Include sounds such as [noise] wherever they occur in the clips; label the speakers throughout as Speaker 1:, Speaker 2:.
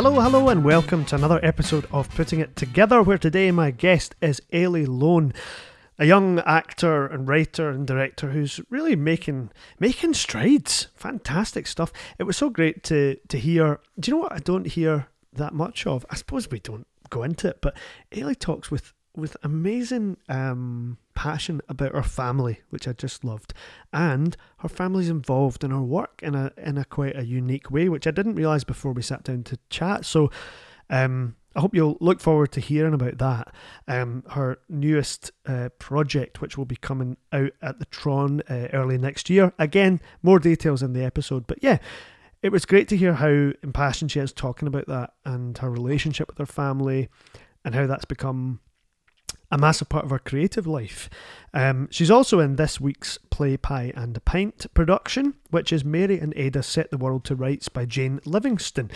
Speaker 1: Hello, hello, and welcome to another episode of Putting It Together, where today my guest is Eilidh Loan, a young actor and writer and director who's really making making strides. Fantastic stuff. It was so great to to hear. Do you know what I don't hear that much of? I suppose we don't go into it, but Eilidh talks with with amazing um, passion about her family, which I just loved, and her family's involved in her work in a in a quite a unique way, which I didn't realize before we sat down to chat. So, um, I hope you'll look forward to hearing about that. Um, her newest uh, project, which will be coming out at the Tron uh, early next year. Again, more details in the episode, but yeah. It was great to hear how impassioned she is talking about that and her relationship with her family and how that's become a massive part of her creative life. Um, she's also in this week's Play Pie and a Pint production, which is Mary and Ada Set the World to Rights by Jane Livingston.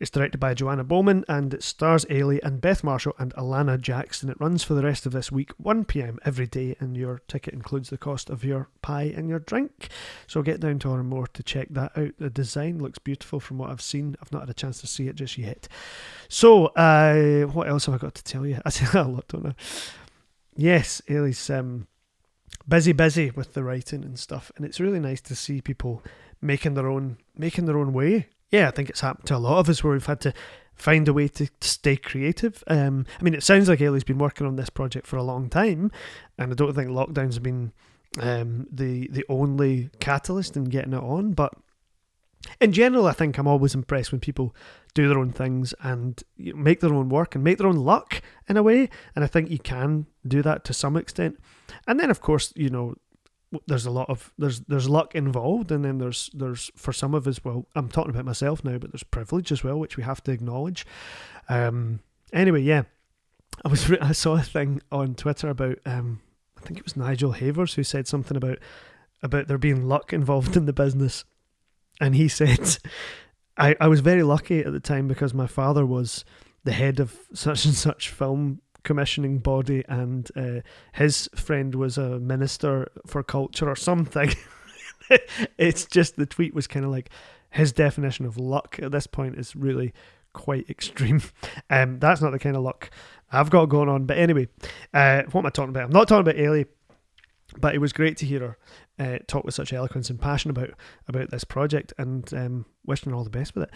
Speaker 1: It's directed by Joanna Bowman and it stars Eilidh and Beth Marshall and Alana Jackson. It runs for the rest of this week, 1pm every day, and your ticket includes the cost of your pie and your drink. So get down to Òran Mór to check that out. The design looks beautiful from what I've seen. I've not had a chance to see it just yet. So, uh, what else have I got to tell you? [laughs] I say a lot, don't I? Yes, Eilidh's um, busy, busy with the writing and stuff, and it's really nice to see people making their own making their own way yeah, I think it's happened to a lot of us where we've had to find a way to, stay creative. Um, I mean, it sounds like Eilidh's been working on this project for a long time, and I don't think lockdowns have been um, the the only catalyst in getting it on. But in general, I think I'm always impressed when people do their own things and make their own work and make their own luck in a way. And I think you can do that to some extent. And then, of course, you know, there's a lot of there's there's luck involved and then there's there's for some of us well I'm talking about myself now but there's privilege as well which we have to acknowledge. Um anyway yeah. I was [laughs] I saw a thing on Twitter about um I think it was Nigel Havers who said something about about there being luck involved in the business. And he [laughs] said I, I was very lucky at the time because my father was the head of such and such film commissioning body, and uh, his friend was a minister for culture or something. [laughs] it's just the tweet was kind of like his definition of luck at this point is really quite extreme. [laughs] Um, that's not the kind of luck I've got going on. But anyway, uh, what am I talking about? I'm not talking about Eilidh, but it was great to hear her uh, talk with such eloquence and passion about about this project, and um, wishing her all the best with it.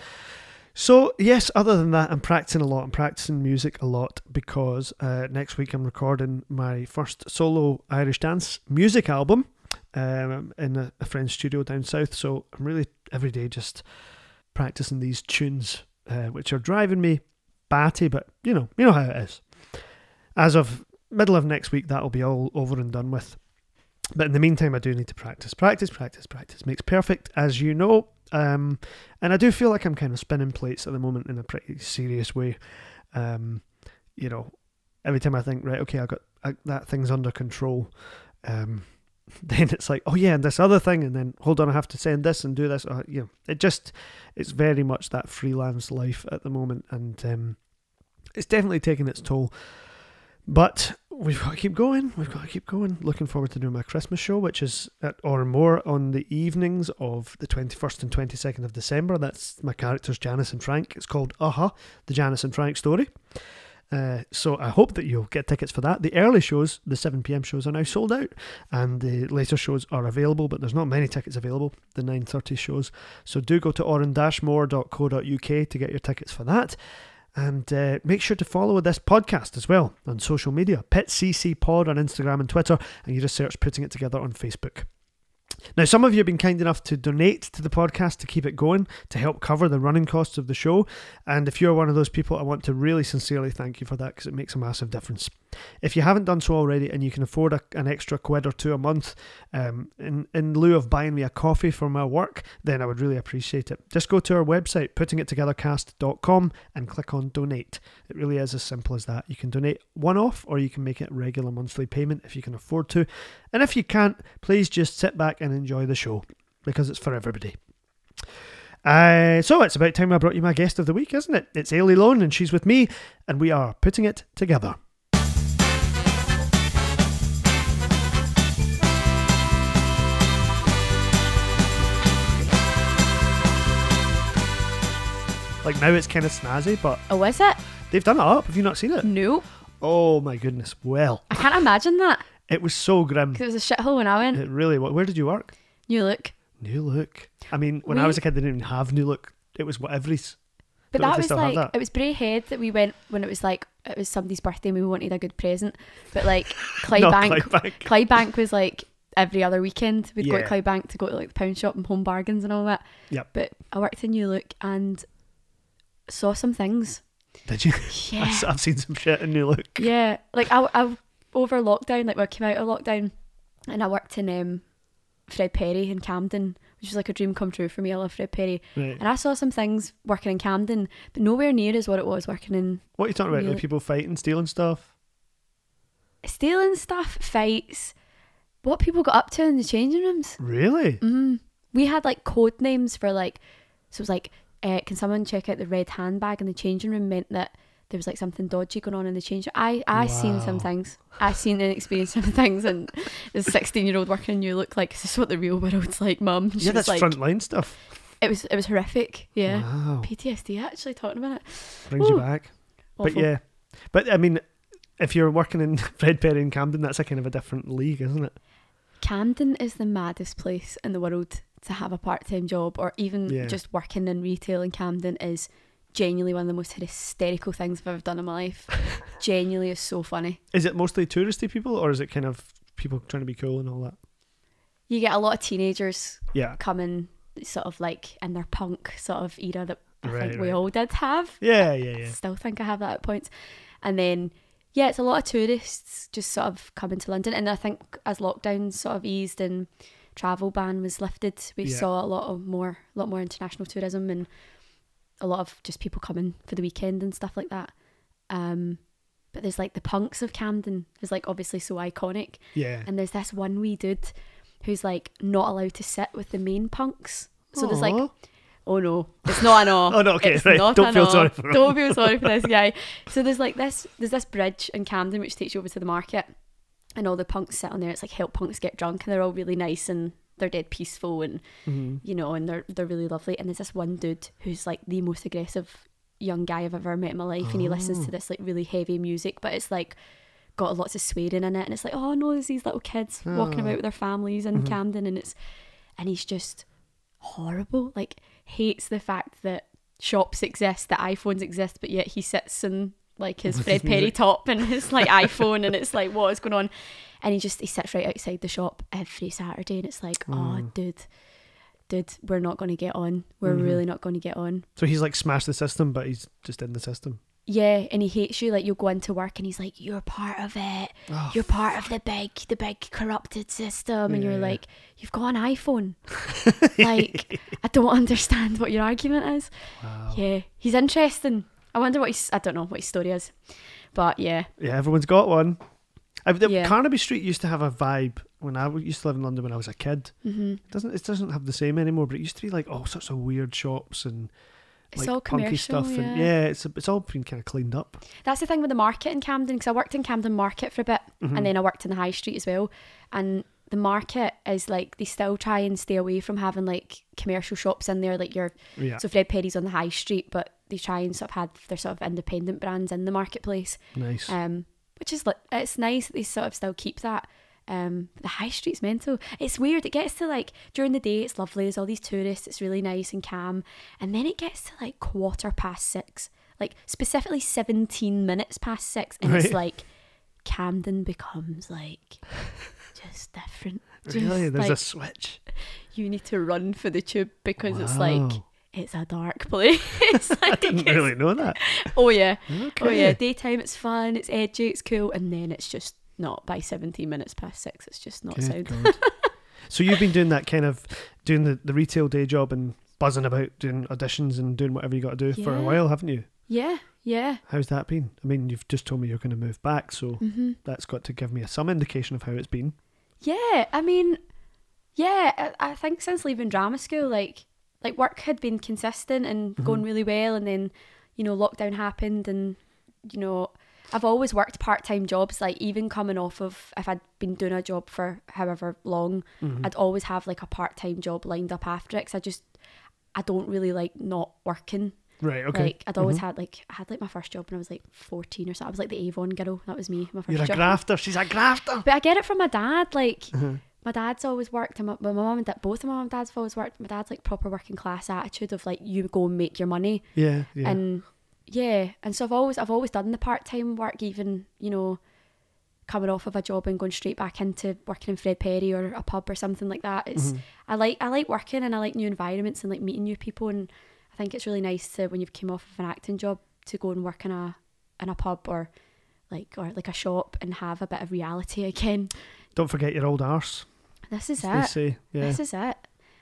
Speaker 1: So, yes, other than that, I'm practicing a lot. I'm practicing music a lot because uh, next week I'm recording my first solo Irish dance music album um, in a, a, friend's studio down south. So, I'm really every day just practicing these tunes, uh, which are driving me batty, but you know, you know how it is. As of middle of next week, that'll be all over and done with. But in the meantime, I do need to practice, practice, practice, practice. Makes perfect, as you know. Um, and I do feel like I'm kind of spinning plates at the moment in a pretty serious way. Um, you know, every time I think, right, okay, I got I, that thing's under control. Um, [laughs] then it's like, oh yeah, and this other thing, and then hold on, I have to send this and do this. Uh, you know, it just it's very much that freelance life at the moment, and um, it's definitely taking its toll. But we've got to keep going. We've got to keep going. Looking forward to doing my Christmas show, which is at Òran Mór on the evenings of the 21st and 22nd of December. That's my characters, Janice and Frank. It's called Aha, the Janice and Frank story. Uh, so I hope that you'll get tickets for that. The early shows, the 7 pm shows, are now sold out, and the later shows are available, but there's not many tickets available. The 9:30 shows, so do go to oran-more.co.uk to get your tickets for that. And uh, make sure to follow this podcast as well on social media. PitCC Pod on Instagram and Twitter, and you just search Putting It Together on Facebook. Now, some of you have been kind enough to donate to the podcast to keep it going, to help cover the running costs of the show. And if you're one of those people, I want to really sincerely thank you for that because it makes a massive difference. If you haven't done so already and you can afford a, an extra quid or two a month um, in, in lieu of buying me a coffee for my work, then I would really appreciate it. Just go to our website, puttingittogethercast.com, and click on donate. It really is as simple as that. You can donate one off or you can make it regular monthly payment if you can afford to. And if you can't, please just sit back and enjoy the show because it's for everybody. Uh, so it's about time I brought you my guest of the week, isn't it? It's Eilidh Loan, and she's with me, and we are putting it together. Like now it's kind of snazzy, but
Speaker 2: Oh, is it?
Speaker 1: they've done it up. Have you not seen it?
Speaker 2: No.
Speaker 1: Oh my goodness. Well,
Speaker 2: I can't imagine that
Speaker 1: it was so grim.
Speaker 2: because it was a shithole when I went.
Speaker 1: It really was. Where did you work?
Speaker 2: New look.
Speaker 1: New Look. I mean, when I was a kid, they didn't even have New Look. It was whatever's.
Speaker 2: But
Speaker 1: Don't
Speaker 2: that was
Speaker 1: still have
Speaker 2: like
Speaker 1: that.
Speaker 2: it was Braehead that we went when it was like it was somebody's birthday and we wanted a good present. But like [laughs] Clydebank,
Speaker 1: Clydebank. [laughs]
Speaker 2: Clydebank was like every other weekend we'd go
Speaker 1: Yeah.
Speaker 2: to Clydebank to go to like the pound shop and home bargains and all that.
Speaker 1: Yep.
Speaker 2: But I worked in New Look and saw some things.
Speaker 1: Did you? [laughs]
Speaker 2: Yeah.
Speaker 1: I've seen some shit in New Look.
Speaker 2: Yeah, like I, I over lockdown, like when I came out of lockdown, and I worked in um, Fred Perry in Camden, which was like a dream come true for me. I love Fred Perry,
Speaker 1: Right.
Speaker 2: and I saw some things working in Camden, but nowhere near is what it was working in
Speaker 1: What are you talking about? Like people fighting, stealing stuff?
Speaker 2: stealing stuff, fights. What people got up to in the changing rooms?
Speaker 1: Really?
Speaker 2: Mm. We had like code names for like, so it was like, uh, can someone check out the red handbag in the changing room? Meant that there was like something dodgy going on in the change. I I seen some things. I seen and experienced some [laughs] things, and a sixteen year old working, you look like this is what the real world's like, mum? She
Speaker 1: yeah, that's
Speaker 2: like,
Speaker 1: frontline stuff.
Speaker 2: it was it was horrific. Yeah,
Speaker 1: Wow.
Speaker 2: PTSD actually talking about it.
Speaker 1: Brings you back.
Speaker 2: Awful.
Speaker 1: But yeah. But I mean, if you're working in [laughs] Fred Perry in Camden, that's a kind of a different league, isn't it?
Speaker 2: Camden is the maddest place in the world to have a part time job or even
Speaker 1: Yeah.
Speaker 2: just working in retail in Camden is genuinely one of the most hysterical things I've ever done in my life. [laughs] genuinely is so funny.
Speaker 1: Is it mostly touristy people or is it kind of people trying to be cool and all that?
Speaker 2: You get a lot of teenagers
Speaker 1: Yeah.
Speaker 2: coming sort of like in their punk sort of era that I
Speaker 1: Right,
Speaker 2: think we all did have.
Speaker 1: Yeah, yeah, yeah.
Speaker 2: Still think I have that at points. And then yeah, it's a lot of tourists just sort of coming to London and I think as lockdown sort of eased and travel ban was lifted, we
Speaker 1: Yeah.
Speaker 2: saw a lot of more a lot more international tourism and a lot of just people coming for the weekend and stuff like that. Um but there's like the punks of Camden is like obviously so iconic.
Speaker 1: Yeah.
Speaker 2: And there's this one wee dude who's like not allowed to sit with the main punks. So there's like Oh no, it's not an aw. [laughs]
Speaker 1: Oh, no, okay,
Speaker 2: it's
Speaker 1: right.
Speaker 2: not
Speaker 1: Don't feel
Speaker 2: aw.
Speaker 1: sorry for him.
Speaker 2: Don't feel sorry for this [laughs] guy. So there's like this, there's this bridge in Camden which takes you over to the market, and all the punks sit on there. It's like help punks get drunk, and they're all really nice and they're dead peaceful and
Speaker 1: Mhm.
Speaker 2: you know, and they're they're really lovely. And there's this one dude who's like the most aggressive young guy I've ever met in my life, and he listens
Speaker 1: Oh.
Speaker 2: to this like really heavy music, but it's like got lots of swearing in it, and it's like oh no, there's these little kids walking
Speaker 1: Oh.
Speaker 2: about with their families in
Speaker 1: Mhm.
Speaker 2: Camden, and it's and he's just horrible. Like hates the fact that shops exist, that iPhones exist, but yet he sits in like his [laughs] Fred Perry top and his like [laughs] iPhone, and it's like what is going on? And he just he sits right outside the shop every Saturday, and it's like, oh,
Speaker 1: Mm.
Speaker 2: dude, dude, we're not going to get on. We're
Speaker 1: Mhm.
Speaker 2: really not going to get on.
Speaker 1: So he's like smashed the system, but he's just in the system.
Speaker 2: Yeah, and he hates you. Like you'll go into work, and he's like, "You're part of it.
Speaker 1: Oh,
Speaker 2: You're part of the big, the big corrupted system." And
Speaker 1: Yeah,
Speaker 2: you're
Speaker 1: yeah.
Speaker 2: like, "You've got an iPhone." [laughs] like I don't understand what your argument is.
Speaker 1: wow.
Speaker 2: Yeah, he's interesting. I wonder what his I don't know what his story is, but yeah,
Speaker 1: Yeah, everyone's got one. I, the,
Speaker 2: Yeah.
Speaker 1: Carnaby Street used to have a vibe when I used to live in London when I was a kid.
Speaker 2: hmm
Speaker 1: It doesn't it doesn't have the same anymore, but it used to be like all sorts of weird shops and
Speaker 2: it's
Speaker 1: like
Speaker 2: all
Speaker 1: punky stuff
Speaker 2: yeah.
Speaker 1: and yeah, it's it's all been kind of cleaned up.
Speaker 2: That's the thing with the market in Camden because I worked in Camden Market for a bit
Speaker 1: Mhm.
Speaker 2: and then I worked in the high street as well. And the market is like they still try and stay away from having like commercial shops in there, like your
Speaker 1: yeah,
Speaker 2: so Fred Perry's on the high street, but they try and sort of have their sort of independent brands in the marketplace.
Speaker 1: nice.
Speaker 2: Um, which is like it's nice that they sort of still keep that. Um, the high street's mental. It's weird. It gets to like during the day, it's lovely. There's all these tourists. It's really nice and calm, and then it gets to like quarter past six, like specifically seventeen minutes past six, and it's like Camden becomes like just different. Just
Speaker 1: really, there's a
Speaker 2: like
Speaker 1: switch.
Speaker 2: you need to run for the tube because it's like
Speaker 1: Wow.
Speaker 2: It's a dark [laughs] place. [laughs]
Speaker 1: I
Speaker 2: like,
Speaker 1: didn't really know that.
Speaker 2: Oh yeah.
Speaker 1: Okay.
Speaker 2: Oh yeah, daytime it's fun, it's edgy, it's cool, and then it's just not by seventeen minutes past six. It's just not
Speaker 1: Good
Speaker 2: sound. [laughs]
Speaker 1: So you've been doing that kind of doing the, the retail day job and buzzing about doing auditions and doing whatever you got to do for a while, haven't you?
Speaker 2: Yeah, yeah.
Speaker 1: How's that been? I mean, you've just told me you're going to move back, so
Speaker 2: hmm
Speaker 1: that's got to give me some indication of how it's been.
Speaker 2: Yeah, I mean, yeah. I, I think since leaving drama school, like like work had been consistent and going
Speaker 1: Mhm.
Speaker 2: really well, and then you know lockdown happened, and you know I've always worked part time jobs. Like even coming off of if I'd been doing a job for however long,
Speaker 1: Mhm.
Speaker 2: I'd always have like a part time job lined up after it cuz I just I don't really like not working.
Speaker 1: Right. Okay.
Speaker 2: Like I'd always
Speaker 1: Mhm.
Speaker 2: had like I had like my first job when I was like fourteen or so. I was like the Avon girl. That was me. My first
Speaker 1: You're a
Speaker 2: job.
Speaker 1: grafter. She's a grafter.
Speaker 2: But I get it from my dad. Like
Speaker 1: Uh-huh.
Speaker 2: My dad's always worked, and my, my mum and dad, both of my mum and dad's have always worked. My dad's like proper working class attitude of like you go and make your money,
Speaker 1: Yeah. Yeah.
Speaker 2: and yeah, and so I've always I've always done the part time work, even you know, coming off of a job and going straight back into working in Fred Perry or a pub or something like that. It's
Speaker 1: Mhm.
Speaker 2: I like I like working and I like new environments and like meeting new people, and I think it's really nice to when you've came off of an acting job to go and work in a in a pub or like or like a shop and have a bit of reality [laughs] again.
Speaker 1: Don't forget your old arse.
Speaker 2: This is it.
Speaker 1: say. Yeah.
Speaker 2: This is it.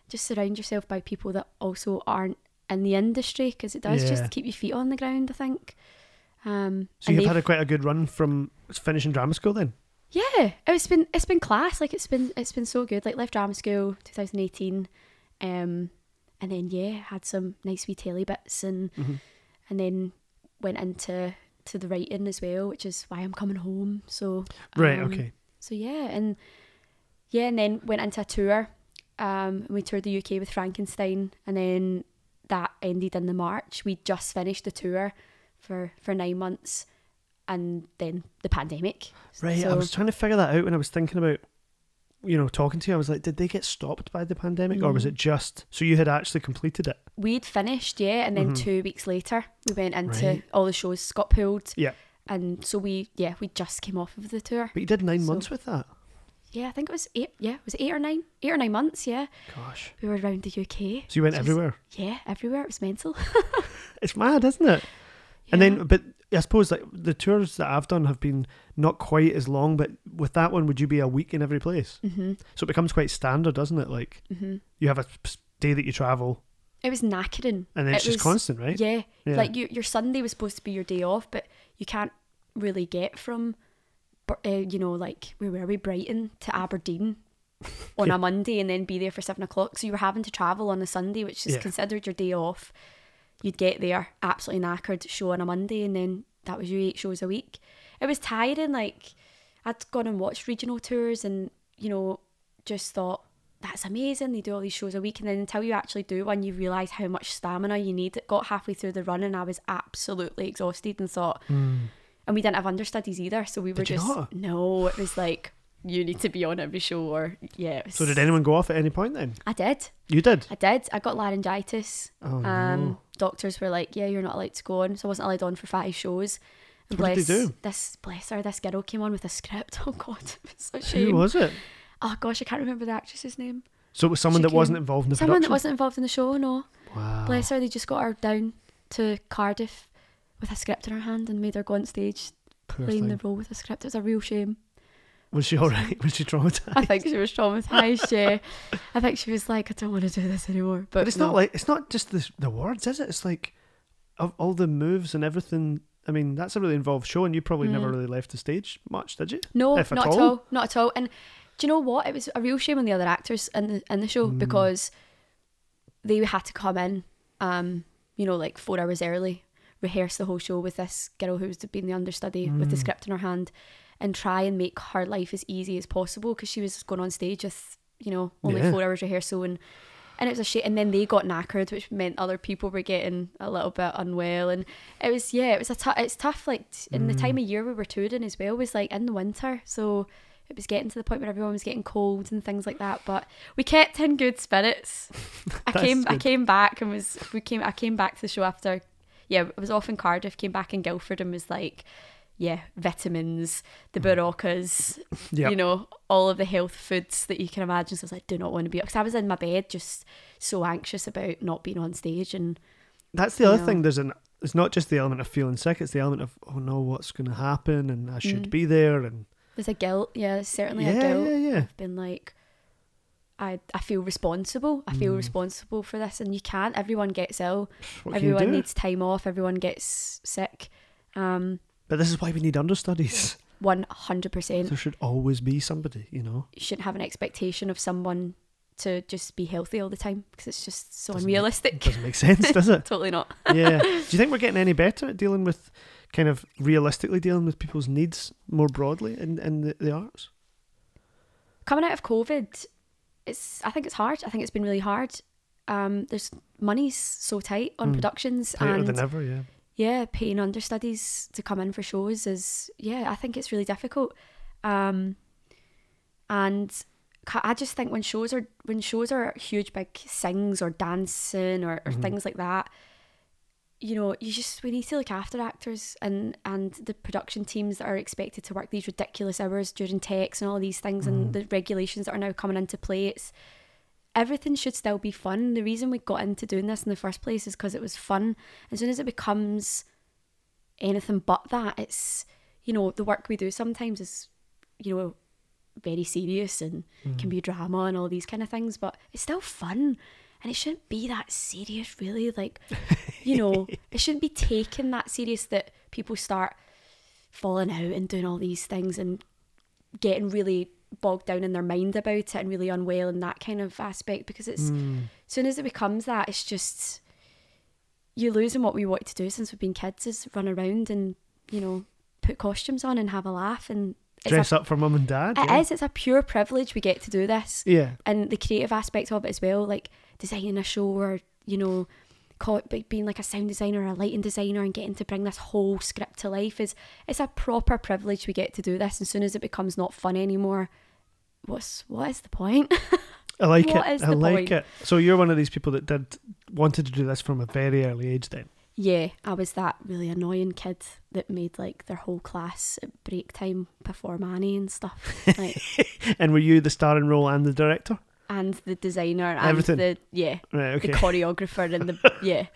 Speaker 2: Just surround yourself by people that also aren't in the industry because it does
Speaker 1: Yeah.
Speaker 2: just keep your feet on the ground. I think. Um,
Speaker 1: so you've had a, quite a good run from finishing drama school then.
Speaker 2: yeah, it's been it's been class. Like it's been it's been so good. Like left drama school 2018, um, and then yeah, had some nice wee telly bits and
Speaker 1: Mhm.
Speaker 2: and then went into to the writing as well, which is why I'm coming home. So
Speaker 1: Right.
Speaker 2: um,
Speaker 1: okay.
Speaker 2: So yeah, and yeah, and then went into a tour. Um, we toured the UK with Frankenstein, and then that ended in the March. We just finished the tour for for nine months, and then the pandemic.
Speaker 1: Right. I was trying to figure that out when I was thinking about, you know, talking to you. I was like, did they get stopped by the pandemic, or was
Speaker 2: Mm.
Speaker 1: it just so you had actually completed it?
Speaker 2: We'd finished, yeah, and then
Speaker 1: Mhm.
Speaker 2: two weeks later we went into
Speaker 1: Right.
Speaker 2: all the shows got pulled.
Speaker 1: Yeah.
Speaker 2: And so we yeah, we just came off of the tour.
Speaker 1: But you did nine
Speaker 2: So-
Speaker 1: months with that.
Speaker 2: Yeah, I think it was eight yeah, was it eight or nine? Eight or nine months, yeah.
Speaker 1: Gosh.
Speaker 2: We were around the UK.
Speaker 1: So you went everywhere.
Speaker 2: Yeah, everywhere. It was mental. [laughs]
Speaker 1: It's mad, isn't it? And then, but I suppose like the tours that I've done have been not quite as long. But with that one, would you be a week in every place?
Speaker 2: Mhm.
Speaker 1: So it becomes quite standard, doesn't it? Like
Speaker 2: Mhm.
Speaker 1: you have a day that you travel,
Speaker 2: It was knackering.
Speaker 1: and then it's
Speaker 2: It
Speaker 1: just
Speaker 2: was-
Speaker 1: constant, right?
Speaker 2: Yeah.
Speaker 1: Yeah.
Speaker 2: Like you, your Sunday was supposed to be your day off, but you can't really get from, uh, you know, like where were we, Brighton to Aberdeen [laughs] on
Speaker 1: Yeah.
Speaker 2: a Monday and then be there for seven o'clock. So you were having to travel on a Sunday, which is
Speaker 1: Yeah.
Speaker 2: considered your day off. You'd get there absolutely knackered, show on a Monday, and then that was your eight shows a week. It was tiring. Like I'd gone and watched regional tours, and you know, just thought that's amazing. They do all these shows a week, and then until you actually do one, you realise how much stamina you need. It got halfway through the run, and I was absolutely exhausted, and thought,
Speaker 1: Mm.
Speaker 2: And we didn't have understudies either, so we were
Speaker 1: Did
Speaker 2: just no. It was like you need to be on every show, or yeah. Was,
Speaker 1: So did anyone go off at any point then?
Speaker 2: I did.
Speaker 1: You did.
Speaker 2: I did. I got laryngitis.
Speaker 1: Oh
Speaker 2: Um,
Speaker 1: no.
Speaker 2: doctors were like, "Yeah, you're not allowed to go on," so I wasn't allowed on for five shows. And
Speaker 1: What did they do?
Speaker 2: this bless her, this girl came on with a script. [laughs] Oh God, it was such a
Speaker 1: Who was it?
Speaker 2: Oh gosh, I can't remember the actress's name.
Speaker 1: So it was someone
Speaker 2: She
Speaker 1: that wasn't involved in the
Speaker 2: Someone that wasn't involved in the show. No,
Speaker 1: Wow.
Speaker 2: bless her. They just got her down to Cardiff with a script in her hand and made her go on stage
Speaker 1: Poor
Speaker 2: playing the role with a script. It was a real shame.
Speaker 1: Was she all right? Was she traumatized?
Speaker 2: I think she was traumatized. yeah, I think she was like, "I don't want to do this anymore." But,
Speaker 1: But it's
Speaker 2: no.
Speaker 1: not like it's not just the the words, is it? It's like of all the moves and everything. I mean, that's a really involved show, and you probably never
Speaker 2: Mm.
Speaker 1: really left the stage much, did you?
Speaker 2: No,
Speaker 1: if
Speaker 2: not at
Speaker 1: all.
Speaker 2: all, not at all. And do you know what? It was a real shame on the other actors in the in the show
Speaker 1: Mm.
Speaker 2: because they had to come in, um, you know, like four hours early, rehearse the whole show with this girl who's been the understudy with the
Speaker 1: Mm.
Speaker 2: script in her hand, and try and make her life as easy as possible because she was going on stage with you know only
Speaker 1: Yeah.
Speaker 2: four hours rehearsal and. And it was a shit and then they got knackered, which meant other people were getting a little bit unwell, and it was yeah, it was a it's tough. Like t- in the
Speaker 1: Mm.
Speaker 2: time of year we were touring as well was like in the winter, so it was getting to the point where everyone was getting cold and things like that. But we kept in good spirits. [laughs] I came I came back and was we came I came back to the show after yeah, I was off in Cardiff, came back in Guildford and was like, yeah, vitamins, the Beroccas, [laughs]
Speaker 1: Yeah.
Speaker 2: you know, all of the health foods that you can imagine. So I was like, do not want to be because I was in my bed just so anxious about not being on stage and
Speaker 1: That's the other
Speaker 2: No.
Speaker 1: thing. There's an. It's not just the element of feeling sick. It's the element of oh no, what's going to happen, and I should
Speaker 2: Mm.
Speaker 1: be there, and
Speaker 2: there's a guilt. Yeah, certainly a
Speaker 1: yeah,
Speaker 2: guilt.
Speaker 1: yeah, yeah.
Speaker 2: I've been like I I feel responsible. I feel
Speaker 1: Mm.
Speaker 2: responsible for this and you can't. Everyone gets ill.
Speaker 1: What
Speaker 2: everyone needs time off. Everyone gets sick. Um
Speaker 1: But this is why we need understudies.
Speaker 2: one hundred percent.
Speaker 1: There should always be somebody, you know.
Speaker 2: You shouldn't have an expectation of someone to just be healthy all the time because it's just so
Speaker 1: Doesn't make-
Speaker 2: unrealistic.
Speaker 1: Doesn't make sense, does it? [laughs]
Speaker 2: totally not.
Speaker 1: yeah. Do you think we're getting any [laughs] better at dealing with, kind of realistically dealing with people's needs more broadly in in the, the arts?
Speaker 2: Coming out of COVID, it's I think it's hard. I think it's been really hard. um, there's money's so tight on
Speaker 1: Mm.
Speaker 2: productions
Speaker 1: Tighter
Speaker 2: and
Speaker 1: than ever, yeah.
Speaker 2: yeah, paying understudies to come in for shows is yeah, I think it's really difficult. Um, and I just think when shows are when shows are huge big sings or dancing or, or
Speaker 1: Mhm.
Speaker 2: things like that, you know, you just we need to look after actors and and the production teams that are expected to work these ridiculous hours during takes and all these things
Speaker 1: Mhm.
Speaker 2: and the regulations that are now coming into play. It's everything should still be fun. The reason we got into doing this in the first place is because it was fun. As soon as it becomes anything but that, it's you know the work we do sometimes is you know very serious and
Speaker 1: Mm.
Speaker 2: can be drama and all these kind of things, but it's still fun. And it shouldn't be that serious, really. Like, [laughs] you know, [laughs] it shouldn't be taken that serious that people start falling out and doing all these things and getting really bogged down in their mind about it and really unwell in that kind of aspect because it's
Speaker 1: Mm.
Speaker 2: as soon as it becomes that, it's just you're losing what we wanted to do since we've been kids is run around and you know put costumes on and have a laugh and
Speaker 1: Dress
Speaker 2: a,
Speaker 1: up for mum and dad.
Speaker 2: it
Speaker 1: yeah.
Speaker 2: is, it's a pure privilege we get to do this
Speaker 1: Yeah.
Speaker 2: and the creative aspect of it as well like designing a show or you know call it be- being like a sound designer or a lighting designer and getting to bring this whole script to life is it's a proper privilege we get to do this and as soon as it becomes not fun anymore what's what is the point
Speaker 1: I like it. [laughs] I like
Speaker 2: point?
Speaker 1: it. So you're one of these people that did wanted to do this from a very early age then.
Speaker 2: Yeah, I was that really annoying kid that made like their whole class at break time perform Annie and stuff. [laughs] Like,
Speaker 1: and were you the starring role and the director?
Speaker 2: And the designer and
Speaker 1: Everything.
Speaker 2: the yeah,
Speaker 1: Right,
Speaker 2: the choreographer and the [laughs] yeah.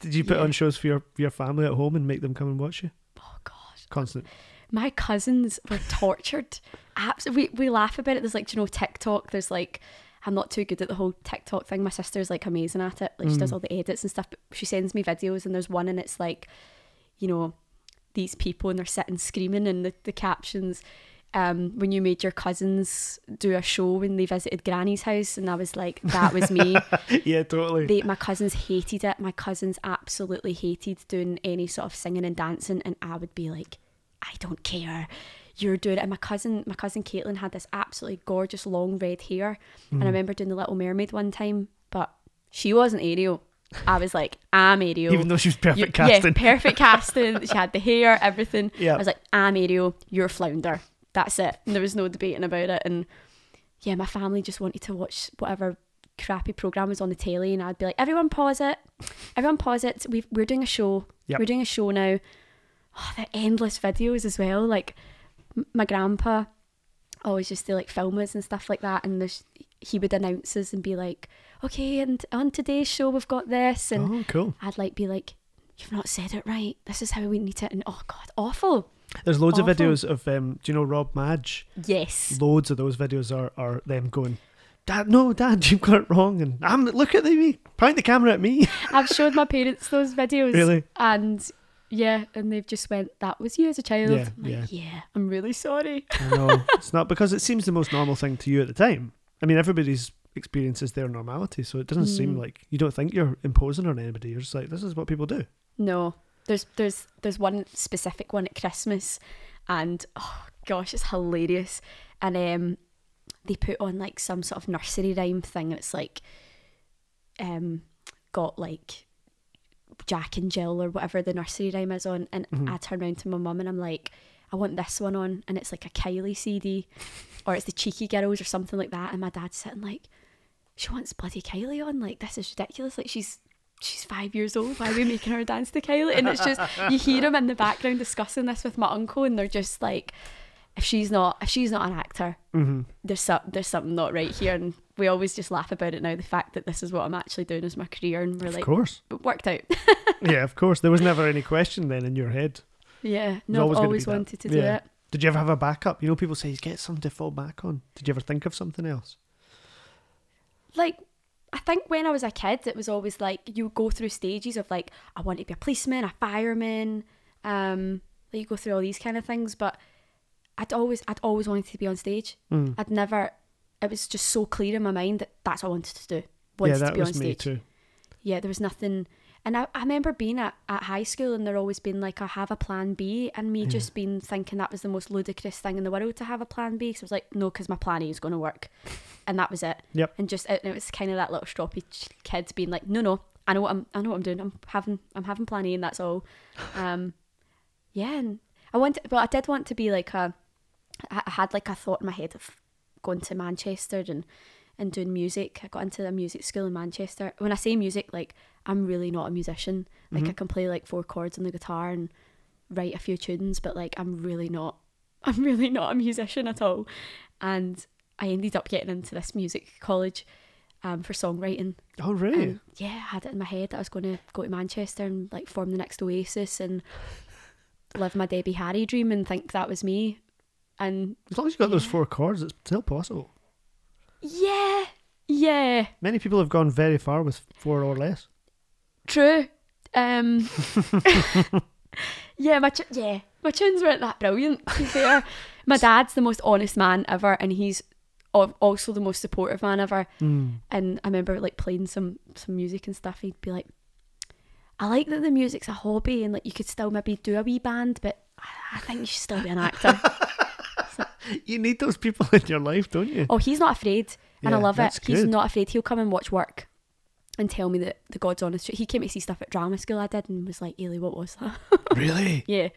Speaker 1: Did you put
Speaker 2: yeah.
Speaker 1: on shows for your, your family at home and make them come and watch you?
Speaker 2: Oh gosh.
Speaker 1: Constant.
Speaker 2: My cousins were tortured. Abs- we we laugh about it. There's like, you know, TikTok. There's like, I'm not too good at the whole TikTok thing. My sister's like amazing at it. Like she does
Speaker 1: Mm.
Speaker 2: all the edits and stuff. But she sends me videos, and there's one, and it's like, you know, these people, and they're sitting screaming, and the, the captions. Um, when you made your cousins do a show when they visited Granny's house, and I was like, that was me. [laughs]
Speaker 1: yeah, totally.
Speaker 2: they, my cousins hated it. My cousins absolutely hated doing any sort of singing and dancing, and I would be like, I don't care. You're doing it. And my cousin, my cousin Caitlin had this absolutely gorgeous long red hair, and I
Speaker 1: Mm.
Speaker 2: remember doing the Little Mermaid one time, but she wasn't Ariel. I was like, I'm Ariel.
Speaker 1: Even though she was perfect
Speaker 2: You-
Speaker 1: casting.
Speaker 2: Yeah, perfect [laughs] casting. She had the hair, everything.
Speaker 1: Yeah.
Speaker 2: I was like, I'm Ariel, you're Flounder. That's it. And there was no debating about it. And yeah, my family just wanted to watch whatever crappy program was on the telly, and I'd be like, everyone pause it, everyone pause it. We've, we're doing a show.
Speaker 1: Yep.
Speaker 2: We're doing a show now. Oh, the endless videos as well. Like m- my grandpa always used to like film us and stuff like that, and he would announce us and be like, okay, and on today's show we've got this, and
Speaker 1: oh, cool.
Speaker 2: I'd like be like, you've not said it right. This is how we need it, and oh god, awful.
Speaker 1: There's loads of videos of um. Do you know Rob Madge?
Speaker 2: Yes.
Speaker 1: Loads of those videos are are them going. Dad, no, Dad, [laughs] you've got it wrong, and I'm look at me, point the camera at me. [laughs]
Speaker 2: I've showed my parents those videos.
Speaker 1: Really?
Speaker 2: And yeah, and they've just went, that was you as a child.
Speaker 1: Yeah,
Speaker 2: I'm like,
Speaker 1: yeah.
Speaker 2: yeah, I'm really sorry.
Speaker 1: I know it's not because it seems the most normal thing to you at the time. I mean, everybody's experience is their normality, so it doesn't seem
Speaker 2: Mm.
Speaker 1: like you don't think you're imposing on anybody. You're just like, this is what people do.
Speaker 2: No. There's there's there's one specific one at Christmas and oh gosh, it's hilarious. And um they put on like some sort of nursery rhyme thing and it's like um got like Jack and Jill or whatever the nursery rhyme is on and
Speaker 1: Mhm.
Speaker 2: I turn around to my mum and I'm like, I want this one on and it's like a Kylie CD or it's the Cheeky Girls or something like that and my dad's sitting like, She wants bloody Kylie on, like this is ridiculous. Like she's she's five years old. Why are we making her dance to Kylie? And it's just you hear them in the background discussing this with my uncle, and they're just like, if she's not if she's not an actor,
Speaker 1: hmm
Speaker 2: there's some there's something not right here. And we always just laugh about it now. The fact that this is what I'm actually doing as my career, and we're
Speaker 1: Of
Speaker 2: like,
Speaker 1: course.
Speaker 2: it worked out. [laughs]
Speaker 1: yeah, of course. There was never any [laughs] question then in your head.
Speaker 2: yeah, no,
Speaker 1: always
Speaker 2: I've
Speaker 1: gonna be
Speaker 2: always
Speaker 1: that.
Speaker 2: wanted to do
Speaker 1: Yeah.
Speaker 2: it.
Speaker 1: Did you ever have a backup? You know, people say get something to fall back on. Did you ever think of something else?
Speaker 2: like I think when I was a kid, it was always like you go through stages of like I want to be a policeman, a fireman, um, like you go through all these kind of things. But I'd always, I'd always wanted to be on stage.
Speaker 1: Mm.
Speaker 2: I'd never. It was just so clear in my mind that that's what I wanted to do. Wanted
Speaker 1: Yeah, that
Speaker 2: to be
Speaker 1: was
Speaker 2: on
Speaker 1: me
Speaker 2: stage.
Speaker 1: too.
Speaker 2: Yeah, there was nothing. And I, I remember being at, at high school and there always been like, I have a plan B. And me
Speaker 1: Yeah.
Speaker 2: just been thinking that was the most ludicrous thing in the world to have a plan B. Because I was like, no, because my plan A is going to work. and that was it.
Speaker 1: Yep.
Speaker 2: And just it, it was kind of that little stroppy ch- kid being like, no, no, I know what I'm, I know what I'm doing. I'm having, I'm having plan A, and that's all. [laughs] Um, yeah, and I want, but I did want to be like a, I had like a thought in my head of going to Manchester and and doing music. I got into a music school in Manchester. When I say music, like I'm really not a musician. Like I can play like four chords on the guitar and write a few tunes, but like I'm really not. [laughs] I'm really not a musician at all. And I ended up getting into this music college um, for songwriting.
Speaker 1: Oh, really?
Speaker 2: And yeah, I had it in my head that I was going to go to Manchester and like form the next Oasis and live my Debbie Harry dream and think that was me. And
Speaker 1: as long as you got those four chords, it's still possible.
Speaker 2: Yeah, yeah,
Speaker 1: Many people have gone very far with four or less.
Speaker 2: true. Um, [laughs] yeah, my tu- yeah, my tunes weren't that brilliant. To be fair, [laughs] my dad's the most honest man ever, and he's also the most supportive man ever.
Speaker 1: Mm.
Speaker 2: And I remember like playing some some music and stuff. He'd be like, "I like that the music's a hobby, and like you could still maybe do a wee band, but I- I think you should still be an actor." [laughs] [laughs]
Speaker 1: You need those people in your life, don't you?
Speaker 2: oh, he's not afraid, and I
Speaker 1: Yeah,
Speaker 2: love it. He's
Speaker 1: good.
Speaker 2: not afraid. He'll come and watch work. And tell me that the God's honest truth. He came to see stuff at drama school I did and was like, Eilidh, what was that? [laughs]
Speaker 1: really?
Speaker 2: yeah.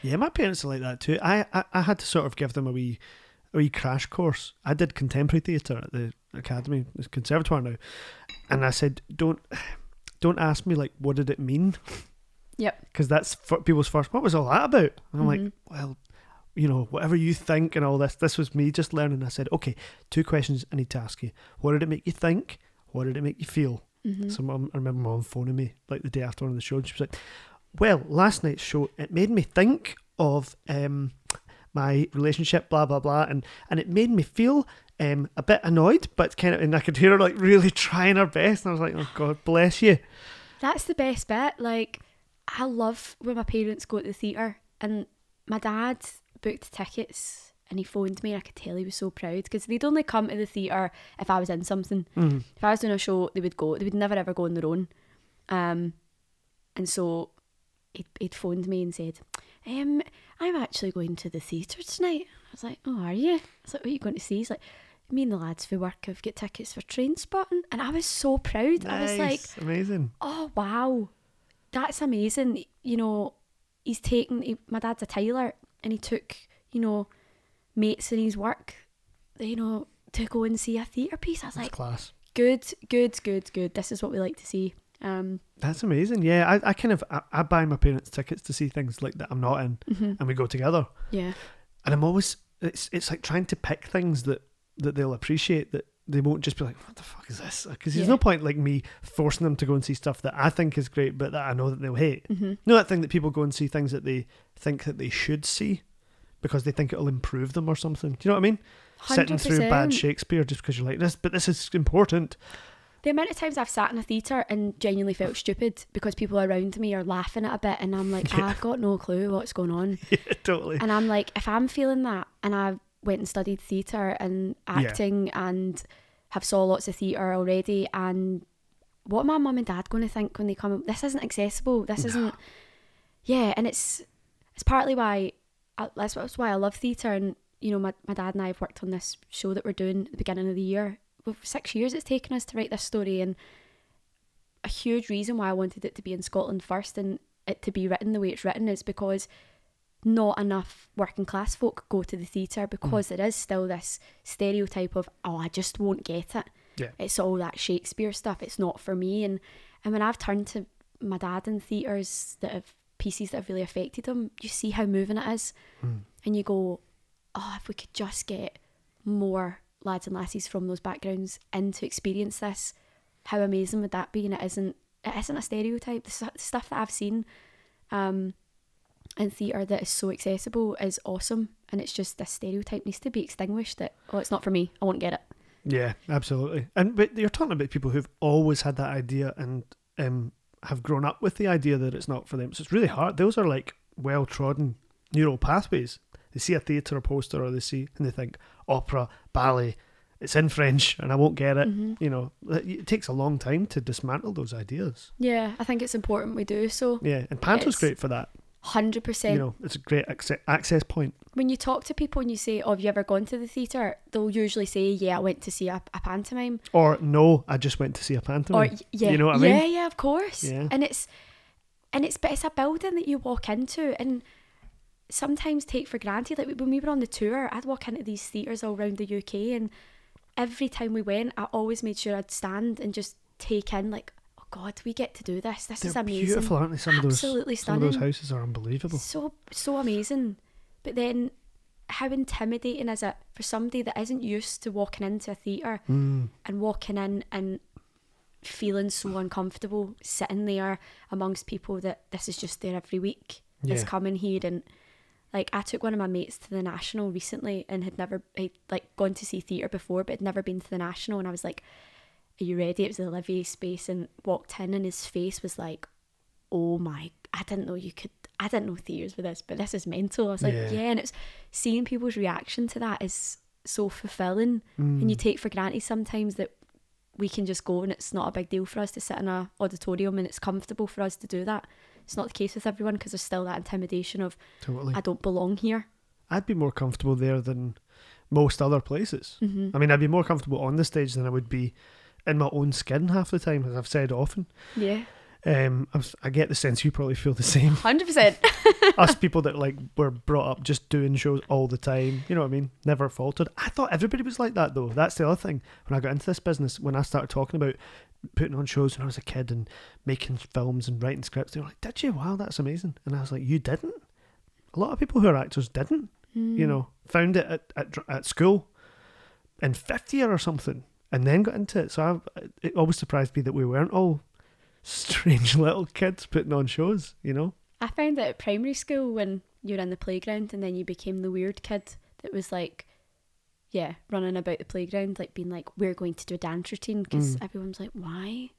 Speaker 1: Yeah, my parents are like that too. I, I, I had to sort of give them a wee a wee crash course. I did contemporary theatre at the academy, the conservatoire now, and I said, don't don't ask me like what did it mean,
Speaker 2: Yep. [laughs]
Speaker 1: because that's people's first. What was all that about? And I'm like,
Speaker 2: Mhm.
Speaker 1: well, you know, whatever you think and all this. This was me just learning. I said, okay, two questions I need to ask you. What did it make you think? What did it make you feel?
Speaker 2: hmm
Speaker 1: So I remember mum phoning me like the day after one of the shows. She was like, "Well, last night's show it made me think of um my relationship, blah blah blah, and and it made me feel um a bit annoyed, but kind of, and I could hear her like [laughs] really trying her best, and I was like, oh God bless you.
Speaker 2: That's the best bit. Like, I love when my parents go to the theatre, and my dad booked tickets and he phoned me, and I could tell he was so proud because they'd only come to the theatre if I was in something.
Speaker 1: Mm.
Speaker 2: If I was doing a show, they would go. They would never ever go on their own. Um, and so he'd, he'd phoned me and said, um, I'm actually going to the theatre tonight. I was like, oh, are you? I was like, what are you going to see? He's like, me and the lads for work have got tickets for Trainspotting. And I was so proud. I was like,
Speaker 1: amazing.
Speaker 2: oh wow that's amazing you know he's taken he, my dad's a tailor and he took you know mates in his work you know to go and see a theatre piece i was
Speaker 1: That's
Speaker 2: like
Speaker 1: class.
Speaker 2: good good good good this is what we like to see um
Speaker 1: That's amazing. Yeah, I, I kind of I, I buy my parents tickets to see things like that I'm not in,
Speaker 2: mhm.
Speaker 1: and we go together.
Speaker 2: yeah
Speaker 1: and I'm always it's it's like trying to pick things that that they'll appreciate that they won't just be like what the fuck is this? Because there's
Speaker 2: Yeah.
Speaker 1: no point like me forcing them to go and see stuff that I think is great but that I know that they'll hate.
Speaker 2: Hmm
Speaker 1: you know that thing that people go and see things that they think that they should see because they think it'll improve them or something? Do you know what I mean? Sitting through bad Shakespeare just because you're like this but this is important.
Speaker 2: The amount of times I've sat in a theatre and genuinely felt stupid because people around me are laughing at a bit and I'm like, [laughs]
Speaker 1: Yeah.
Speaker 2: I've got no clue what's going on. [laughs]
Speaker 1: yeah totally.
Speaker 2: And I'm like, if I'm feeling that and I went and studied theatre and
Speaker 1: Yeah.
Speaker 2: acting and have saw lots of theatre already. And what are my mum and dad going to think when they come this isn't accessible this isn't yeah and it's it's partly why I, that's, that's why I love theatre. And you know my, my dad and I have worked on this show that we're doing at the beginning of the year. Well, six years it's taken us to write this story and a huge reason why I wanted it to be in Scotland first and it to be written the way it's written is because not enough working class folk go to the theatre because there is still this stereotype of oh I just won't get it.
Speaker 1: Yeah.
Speaker 2: It's all that Shakespeare stuff. It's not for me. And and when I've turned to my dad in theatres that have pieces that have really affected him, you see how moving it is.
Speaker 1: Mm.
Speaker 2: And you go, Oh, if we could just get more lads and lassies from those backgrounds in to experience this, how amazing would that be? And it isn't it isn't a stereotype. The stu- stuff that I've seen um in theatre that is so accessible is awesome and it's just this stereotype needs to be extinguished that oh it's not for me i won't get it
Speaker 1: Yeah, absolutely. And but you're talking about people who've always had that idea and um, have grown up with the idea that it's not for them. So it's really hard. Those are like well trodden neural pathways. They see a theatre poster or they see and they think opera, ballet, it's in French and I won't get it.
Speaker 2: Mhm.
Speaker 1: You know, it it takes a long time to dismantle those ideas.
Speaker 2: yeah i think it's important we do so
Speaker 1: Yeah, and Panto's
Speaker 2: It's-
Speaker 1: great for that.
Speaker 2: Hundred percent.
Speaker 1: You know, it's a great access point.
Speaker 2: when you talk to people and you say, "Oh, have you ever gone to the theatre?" They'll usually say, "Yeah, I went to see a, a pantomime,"
Speaker 1: Or no, I just went to see a pantomime.
Speaker 2: or "Yeah,
Speaker 1: You know what I mean?
Speaker 2: yeah, yeah, of course."
Speaker 1: Yeah.
Speaker 2: And it's and it's but it's a building that you walk into and sometimes take for granted. Like when we were on the tour, I'd walk into these theatres all around the UK, and every time we went, I always made sure I'd stand and just take in like, "Oh God, we get to do this. This
Speaker 1: They're
Speaker 2: is amazing."
Speaker 1: beautiful, aren't they? Some of those,
Speaker 2: Absolutely
Speaker 1: some of those houses are unbelievable.
Speaker 2: So so amazing. But then how intimidating is it for somebody that isn't used to walking into a theatre
Speaker 1: Mm.
Speaker 2: and walking in and feeling so uncomfortable sitting there amongst people that this is just there every week. Is
Speaker 1: Yeah.
Speaker 2: coming here and like I took one of my mates to the National recently and had never had like gone to see theatre before but had never been to the National and I was like, Are you ready? It was the Olivier space and walked in and his face was like, Oh my I didn't know you could I didn't know theatres were this, but this is mental. I was like,
Speaker 1: Yeah.
Speaker 2: Yeah, and it's seeing people's reaction to that is so fulfilling and you
Speaker 1: Mm.
Speaker 2: take for granted sometimes that we can just go and it's not a big deal for us to sit in a auditorium and it's comfortable for us to do that. It's not the case with everyone because there's still that intimidation of
Speaker 1: Totally.
Speaker 2: I don't belong here.
Speaker 1: I'd be more comfortable there than most other places.
Speaker 2: hmm
Speaker 1: I mean, I'd be more comfortable on the stage than I would be in my own skin half the time, as I've said often.
Speaker 2: Yeah,
Speaker 1: Um, I, was, I get the sense you probably feel the same. [laughs]
Speaker 2: hundred percent. [laughs]
Speaker 1: Us people that like were brought up just doing shows all the time. You know what I mean? Never faltered. I thought everybody was like that though. That's the other thing. When I got into this business, when I started talking about putting on shows when I was a kid and making films and writing scripts, they were like, "Did you? Wow, that's amazing!" And I was like, "You didn't." A lot of people who are actors didn't.
Speaker 2: Mm.
Speaker 1: You know, found it at at, at school in fifth year or something, and then got into it. So I, it always surprised me that we weren't all strange [laughs] little kids putting on shows. You know.
Speaker 2: I found that at primary school when you were in the playground and then you became the weird kid that was like, yeah, running about the playground, like being like, we're going to do a dance routine because
Speaker 1: Mm.
Speaker 2: everyone's like, why?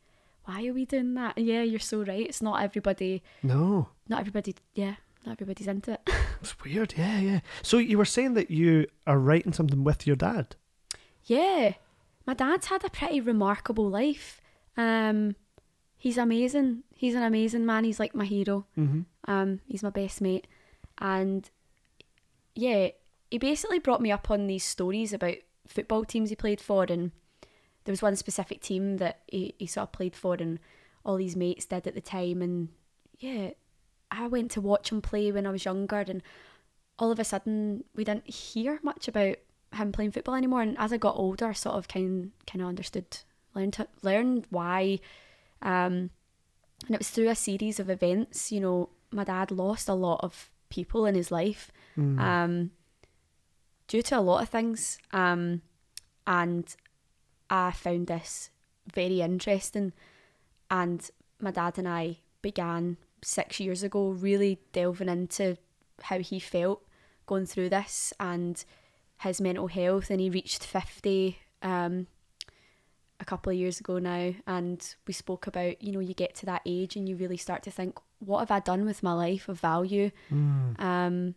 Speaker 2: Why are we doing that? Yeah, you're so right. It's not everybody,
Speaker 1: No.
Speaker 2: not everybody, yeah, not everybody's into it. [laughs]
Speaker 1: It's weird, yeah, yeah. So you were saying that you are writing something with your dad.
Speaker 2: Yeah, my dad's had a pretty remarkable life. Um, he's amazing. He's an amazing man. He's like my hero.
Speaker 1: Mm-hmm.
Speaker 2: Um, he's my best mate, and yeah, he basically brought me up on these stories about football teams he played for, and there was one specific team that he, he sort of played for, and all these mates did at the time, and yeah, I went to watch him play when I was younger, and all of a sudden we didn't hear much about him playing football anymore. And as I got older, I sort of kind kind of understood, learned to, learned why, um, and it was through a series of events. You know, my dad lost a lot of people in his life,
Speaker 1: Mm.
Speaker 2: um, due to a lot of things, um, and I found this very interesting. And my dad and I began six years ago really delving into how he felt going through this and his mental health and he reached 50 um, a couple of years ago now and we spoke about you know you get to that age and you really start to think what have i done with my life of value?
Speaker 1: Mm.
Speaker 2: um,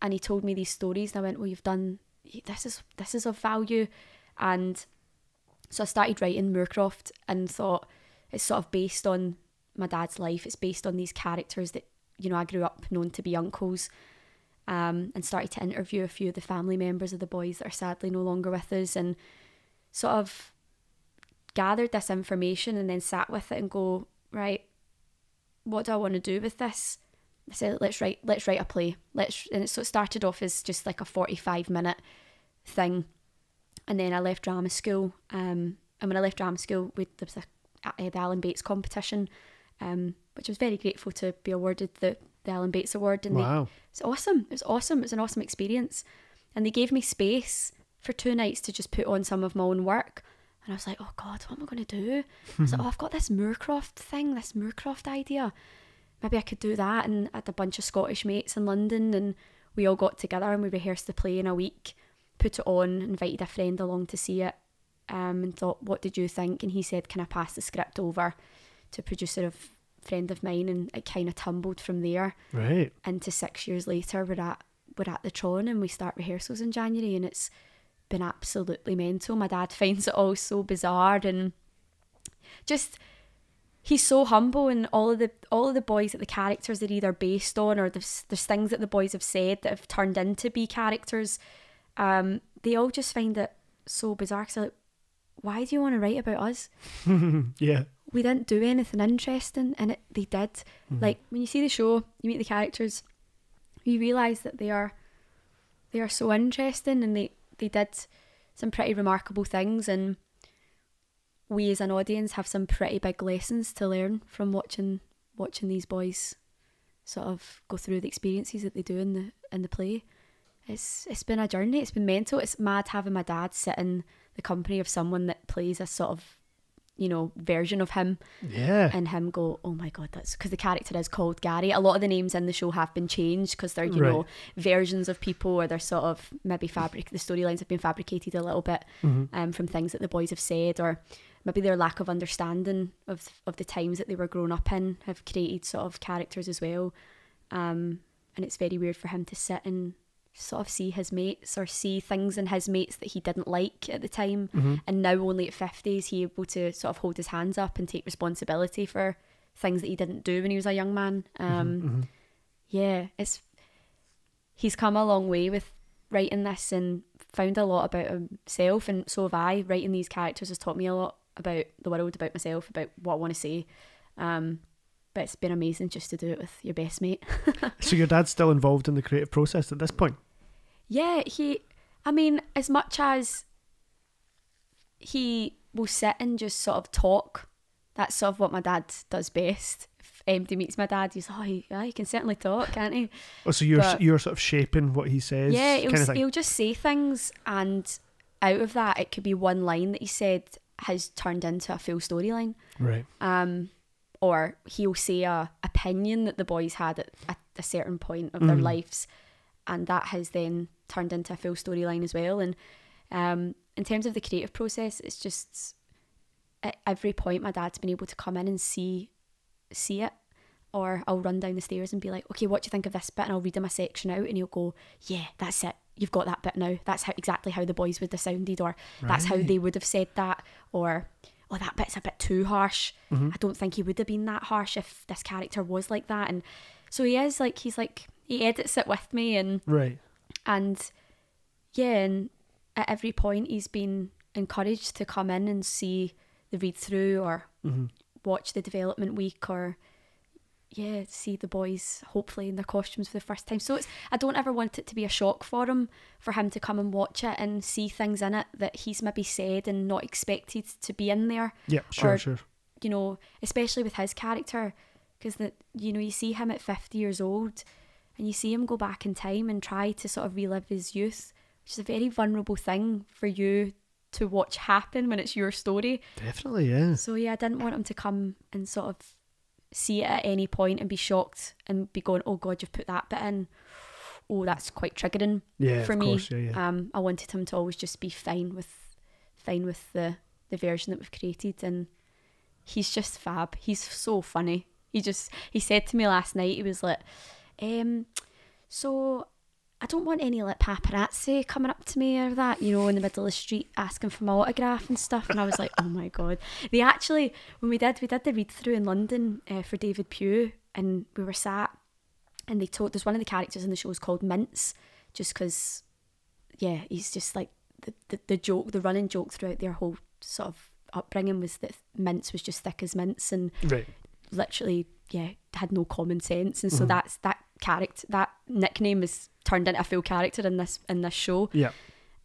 Speaker 2: and he told me these stories and i went well you've done this is this is of value. And so i started writing moorcroft and thought it's sort of based on my dad's life. It's based on these characters that you know i grew up known to be uncles um, and started to interview a few of the family members of the boys that are sadly no longer with us and sort of gathered this information and then sat with it and go right what do i want to do with this I said, let's write, let's write a play. Let's, and so it started off as just like a forty-five minute thing, and then I left drama school. Um, and when I left drama school, we, there was a, the Alan Bates competition, um, which I was very grateful to be awarded the the Alan Bates Award. And they,
Speaker 1: Wow.
Speaker 2: it's awesome. It was awesome. It was an awesome experience, and they gave me space for two nights to just put on some of my own work. And I was like, oh God, what am I going to do? I was like, [laughs] oh, I've got this Moorcroft thing, this Moorcroft idea maybe I could do that. And I had a bunch of Scottish mates in London, and we all got together and we rehearsed the play in a week, put it on, invited a friend along to see it, um, and thought, "What did you think?" And he said, "Can I pass the script over to a producer of friend of mine?" And it kind of tumbled from there
Speaker 1: Right.
Speaker 2: into six years later. We're at we're at the Tron and we start rehearsals in January, and it's been absolutely mental. My dad [laughs] finds it all so bizarre and just he's so humble and all of the all of the boys that the characters are either based on or there's, there's things that the boys have said that have turned into be characters um they all just find it so bizarre because like why do you want to write about us [laughs]
Speaker 1: yeah.
Speaker 2: We didn't do anything interesting and it, they did. Mm-hmm. Like when you see the show you meet the characters you realize that they are they are so interesting and they they did some pretty remarkable things and we as an audience have some pretty big lessons to learn from watching watching these boys sort of go through the experiences that they do in the in the play. It's it's been a journey it's been mental. It's mad having my dad sit in the company of someone that plays a sort of you know version of him
Speaker 1: Yeah.
Speaker 2: and him go, oh my god, that's because the character is called Gary. A lot of the names in the show have been changed because they're you
Speaker 1: Right.
Speaker 2: know versions of people or they're sort of maybe fabric. The storylines have been fabricated a little bit
Speaker 1: Mhm.
Speaker 2: um, from things that the boys have said or maybe their lack of understanding of of the times that they were grown up in have created sort of characters as well. Um, and it's very weird for him to sit and sort of see his mates or see things in his mates that he didn't like at the time.
Speaker 1: Mhm.
Speaker 2: and now only at 50 is he able to sort of hold his hands up and take responsibility for things that he didn't do when he was a young man. Um
Speaker 1: Mhm.
Speaker 2: yeah it's he's come a long way with writing this and found a lot about himself. And so have I. Writing these characters has taught me a lot about the world about myself about what I want to say. Um but it's been amazing just to do it with your best mate [laughs]
Speaker 1: So your dad's still involved in the creative process at this point.
Speaker 2: Yeah, he. I mean, as much as he will sit and just sort of talk, that's sort of what my dad does best. If anybody meets my dad, he's like, oh, he, yeah, he can certainly talk, can't he?
Speaker 1: Oh, so you're
Speaker 2: But-
Speaker 1: you're sort of shaping what he says.
Speaker 2: yeah, he'll,
Speaker 1: kind of
Speaker 2: he'll just say things, and out of that, it could be one line that he said has turned into a full storyline.
Speaker 1: Right.
Speaker 2: um, or he'll say a opinion that the boys had at a, a certain point of their
Speaker 1: Mhm.
Speaker 2: lives, and that has then turned into a full storyline as well. And um, in terms of the creative process, it's just at every point my dad's been able to come in and see see it. Or I'll run down the stairs and be like, okay, what do you think of this bit? And I'll read him a section out, and he'll go, yeah, that's it. You've got that bit now. That's how exactly how the boys would have sounded, or that's how they would have said that, or oh, that bit's a bit too harsh.
Speaker 1: Mhm.
Speaker 2: I don't think he would have been that harsh if this character was like that. And so he is like he's like he edits it with me and
Speaker 1: Right.
Speaker 2: and yeah, and at every point he's been encouraged to come in and see the read through or
Speaker 1: hmm
Speaker 2: watch the development week or yeah, see the boys hopefully in their costumes for the first time. So it's I don't ever want it to be a shock for him for him to come and watch it and see things in it that he's maybe said and not expected to be in there
Speaker 1: Yeah. Sure.
Speaker 2: Or-
Speaker 1: sure.
Speaker 2: you know, especially with his character, because that you know you see him at fifty years old, and you see him go back in time and try to sort of relive his youth, which is a very vulnerable thing for you to watch happen when it's your story.
Speaker 1: Definitely. Yeah.
Speaker 2: So yeah, I didn't want him to come and sort of see it at any point and be shocked and be going, "Oh God, you've put that bit in." Oh, that's quite triggering
Speaker 1: Yeah.
Speaker 2: for me.
Speaker 1: course. Yeah. Yeah.
Speaker 2: Um, I wanted him to always just be fine with, fine with the the version that we've created, and he's just fab. He's so funny. He just he said to me last night, he was like, um, so I don't want any like paparazzi coming up to me or that, you know, in the middle of the street asking for my autograph and stuff. And I was like, oh my god. They actually, when we did, we did the read through in London uh, for David Pugh, and we were sat, and they told there's one of the characters in the show is called Mince, just because, yeah, he's just like the, the the joke, the running joke throughout their whole sort of upbringing was that Mince was just thick as mince and
Speaker 1: Right.
Speaker 2: literally yeah had no common sense and so
Speaker 1: Mhm.
Speaker 2: that's that character that nickname is turned into a full character in this in this show
Speaker 1: Yeah.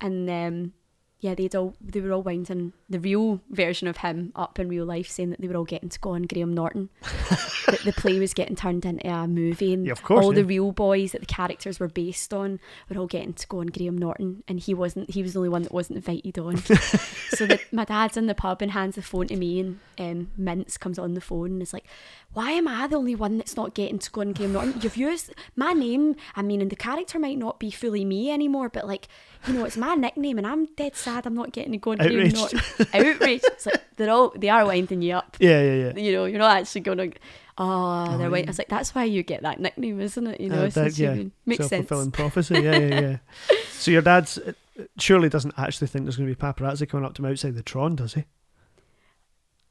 Speaker 2: and um yeah they'd all they were all winding the real version of him up in real life saying that they were all getting to go on Graham Norton. [laughs] That the play was getting turned into a movie and
Speaker 1: Yeah, course,
Speaker 2: all the real boys that the characters were based on were all getting to go on Graham Norton and he wasn't he was the only one that wasn't invited on. [laughs] So that my dad's in the pub and hands the phone to me and um, Mince comes on the phone and is like why am I the only one that's not getting to go on Graham Norton? You've used my name I mean and the character might not be fully me anymore but like you know it's my nickname and I'm dead sad I'm not getting to go
Speaker 1: Outraged.
Speaker 2: Norton outraged it's like they're all they are winding you up
Speaker 1: Yeah. Yeah. Yeah.
Speaker 2: you know, you're not actually going to. Oh, they're waiting.
Speaker 1: yeah.
Speaker 2: It's like that's why you get that nickname, isn't it? You know,
Speaker 1: Uh, that- yeah,
Speaker 2: you've makes sense.
Speaker 1: Self-fulfilling prophecy. Yeah. Yeah. Yeah. [laughs] so your dad's uh, surely doesn't actually think there's going to be paparazzi coming up to him outside the Tron, does he?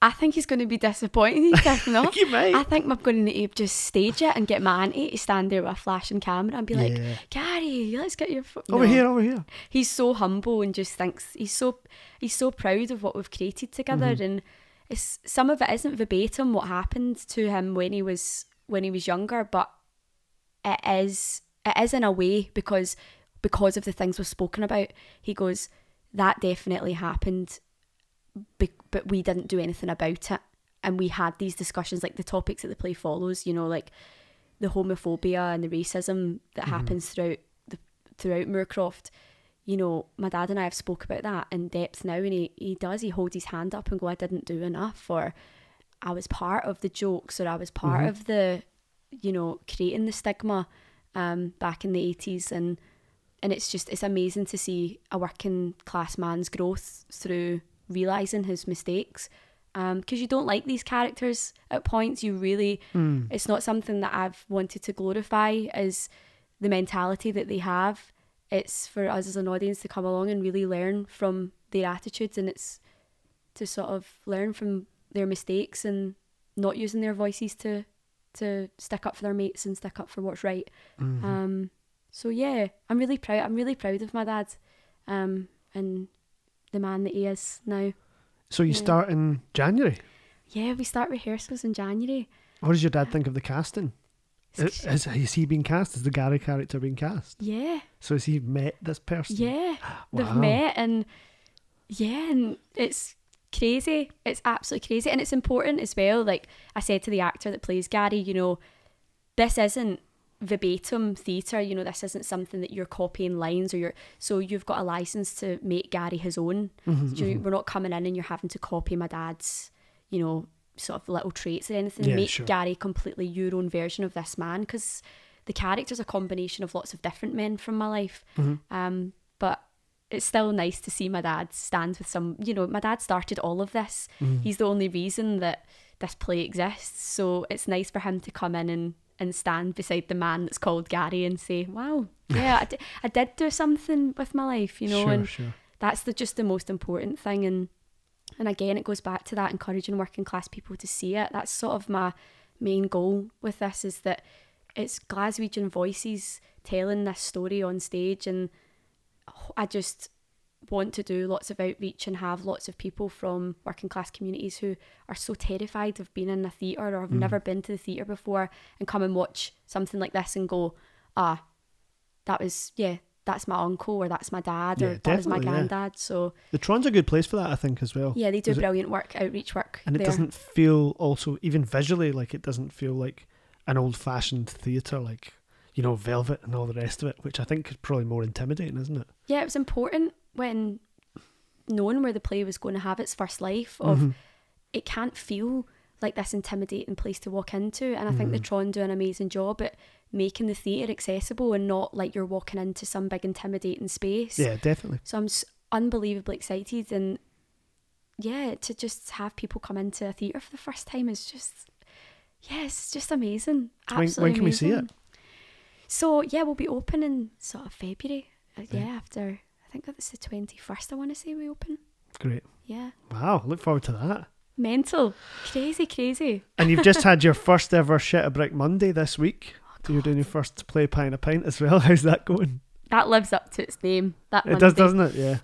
Speaker 2: I think he's going to be disappointed [laughs] if [laughs] not.
Speaker 1: You might.
Speaker 2: I think I'm going to need to just stage it and get my auntie to stand there with a flashing camera and be like,
Speaker 1: Yeah.
Speaker 2: Gary, let's get your fo-.
Speaker 1: over
Speaker 2: No.
Speaker 1: here, over here.
Speaker 2: He's so humble and just thinks he's so he's so proud of what we've created together
Speaker 1: Mm-hmm.
Speaker 2: and it's some of it isn't verbatim what happened to him when he was when he was younger, but it is it is in a way because because of the things we've spoken about. He goes, That definitely happened but we didn't do anything about it. And we had these discussions, like the topics that the play follows, you know, like the homophobia and the racism that happens throughout the throughout Moorcroft. You know, my dad and I have spoke about that in depth now, and he, he does. He holds his hand up and go, "I didn't do enough," or "I was part of the jokes," or "I was part of the, you know, creating the stigma um, back in the eighties." And and it's just it's amazing to see a working class man's growth through realizing his mistakes because you don't like these characters at points. You really it's not something that i've wanted to glorify as the mentality that they have. It's for us as an audience to come along and really learn from their attitudes and it's to sort of learn from their mistakes and not using their voices to to stick up for their mates and stick up for what's right. Um so yeah, I'm really proud. I'm really proud of my dad, um, and the man that he is now.
Speaker 1: So you
Speaker 2: Yeah.
Speaker 1: start in January.
Speaker 2: Yeah, we start rehearsals in January.
Speaker 1: What does your dad think of the casting? Is, has, has he been cast? Is the Gary character been cast?
Speaker 2: Yeah,
Speaker 1: So has he met this person?
Speaker 2: yeah,
Speaker 1: Wow.
Speaker 2: they've met, and yeah, and it's crazy. It's absolutely crazy, and it's important as well. Like I said to the actor that plays Gary, you know, this isn't verbatim theatre you know this isn't something that you're copying lines or you're so you've got a license to make gary his own
Speaker 1: Mm-hmm,
Speaker 2: So you- we're not coming in and you're having to copy my dad's, you know, sort of little traits or anything.
Speaker 1: Yeah,
Speaker 2: Make
Speaker 1: sure.
Speaker 2: Gary completely your own version of this man because the character's a combination of lots of different men from my life.
Speaker 1: Mm-hmm.
Speaker 2: Um, but it's still nice to see my dad stand with some, you know, my dad started all of this.
Speaker 1: Mm-hmm.
Speaker 2: He's the only reason that this play exists. So it's nice for him to come in and, and stand beside the man that's called Gary and say, wow, [laughs] yeah, I, did do something with my life, you know,
Speaker 1: sure,
Speaker 2: and
Speaker 1: sure.
Speaker 2: that's the just the most important thing and and again it goes back to that encouraging working class people to see it that's sort of my main goal with this is that it's glaswegian voices telling this story on stage and i just want to do lots of outreach and have lots of people from working class communities who are so terrified of being in a theatre or have never been to the theatre before and come and watch something like this and go ah that was yeah that's my uncle or that's my dad
Speaker 1: Yeah,
Speaker 2: or that was my
Speaker 1: definitely, yeah.
Speaker 2: granddad so
Speaker 1: The Tron's a good place for that, I think, as well.
Speaker 2: yeah they do
Speaker 1: Is it-
Speaker 2: brilliant work outreach work
Speaker 1: and it
Speaker 2: there.
Speaker 1: doesn't feel also even visually like it doesn't feel like an old-fashioned theatre like you know Velvet and all the rest of it, which I think is probably more intimidating, isn't it?
Speaker 2: yeah it was important when knowing where the play was going to have its first life of
Speaker 1: Mm-hmm.
Speaker 2: it can't feel like this intimidating place to walk into and i think the tron do an amazing job at making the theatre accessible and not like you're walking into some big intimidating space
Speaker 1: Yeah, definitely.
Speaker 2: so i'm s- unbelievably excited and yeah to just have people come into a theatre for the first time is just yeah it's just amazing
Speaker 1: When- when
Speaker 2: Absolutely
Speaker 1: can we see it?
Speaker 2: so yeah we'll be open in sort of february uh, yeah after i think that's the 21st i want to say we open
Speaker 1: Great.
Speaker 2: yeah
Speaker 1: Wow, look forward to that.
Speaker 2: mental crazy crazy
Speaker 1: And you've just [laughs] had your first ever Shit a Brick Monday this week. so you're doing your first play pint a pint as well. [laughs] How's that going?
Speaker 2: that lives up to its name that
Speaker 1: It does, doesn't it? Yeah.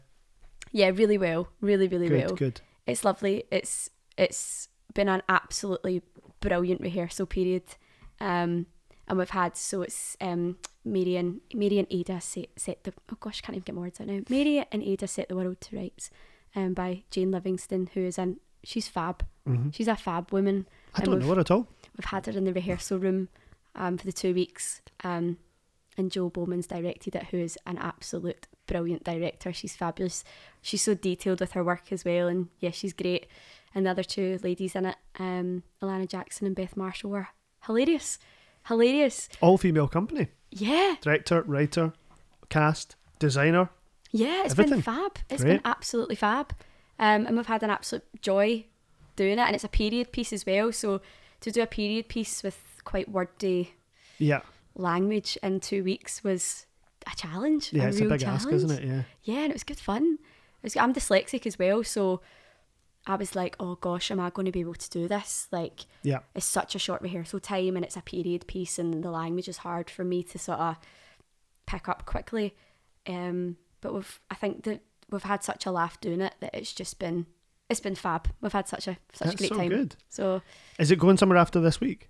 Speaker 2: yeah really well really really
Speaker 1: Good,
Speaker 2: well
Speaker 1: good.
Speaker 2: it's lovely. It's it's been an absolutely brilliant rehearsal period, um, and we've had so it's um, Mary and Mary and Ada set, set the oh gosh, I can't even get my words out now. Mary and Ada set the world to rights, um, by Jane Livingston, who is an she's fab.
Speaker 1: hmm
Speaker 2: She's a fab woman.
Speaker 1: I don't know her at all.
Speaker 2: We've had her in the rehearsal room, um, for the two weeks, um, and Jo Bowman's directed it, who is an absolute brilliant director. She's fabulous. She's so detailed with her work as well, and yeah, she's great. And the other two ladies in it, um, Alana Jackson and Beth Marshall, were hilarious, hilarious.
Speaker 1: All female company.
Speaker 2: Yeah,
Speaker 1: Director, writer, cast, designer.
Speaker 2: yeah, it's
Speaker 1: Everything.
Speaker 2: been fab. It's
Speaker 1: Great.
Speaker 2: been absolutely fab. Um, and we've had an absolute joy doing it, and it's a period piece as well. So to do a period piece with quite wordy
Speaker 1: Yeah.
Speaker 2: language in two weeks was a challenge.
Speaker 1: Yeah,
Speaker 2: a
Speaker 1: it's a
Speaker 2: real
Speaker 1: big
Speaker 2: challenge.
Speaker 1: ask, isn't it? Yeah.
Speaker 2: Yeah, and it was good fun. It was, I'm dyslexic as well, so I was like, oh gosh, am I going to be able to do this? Like,
Speaker 1: Yeah.
Speaker 2: it's such a short rehearsal time and it's a period piece and the language is hard for me to sort of pick up quickly. Um, but we've, I think that we've had such a laugh doing it that it's just been, it's been fab. We've had such a such
Speaker 1: That's
Speaker 2: a great
Speaker 1: so
Speaker 2: time.
Speaker 1: good.
Speaker 2: So
Speaker 1: Is it going somewhere after this week?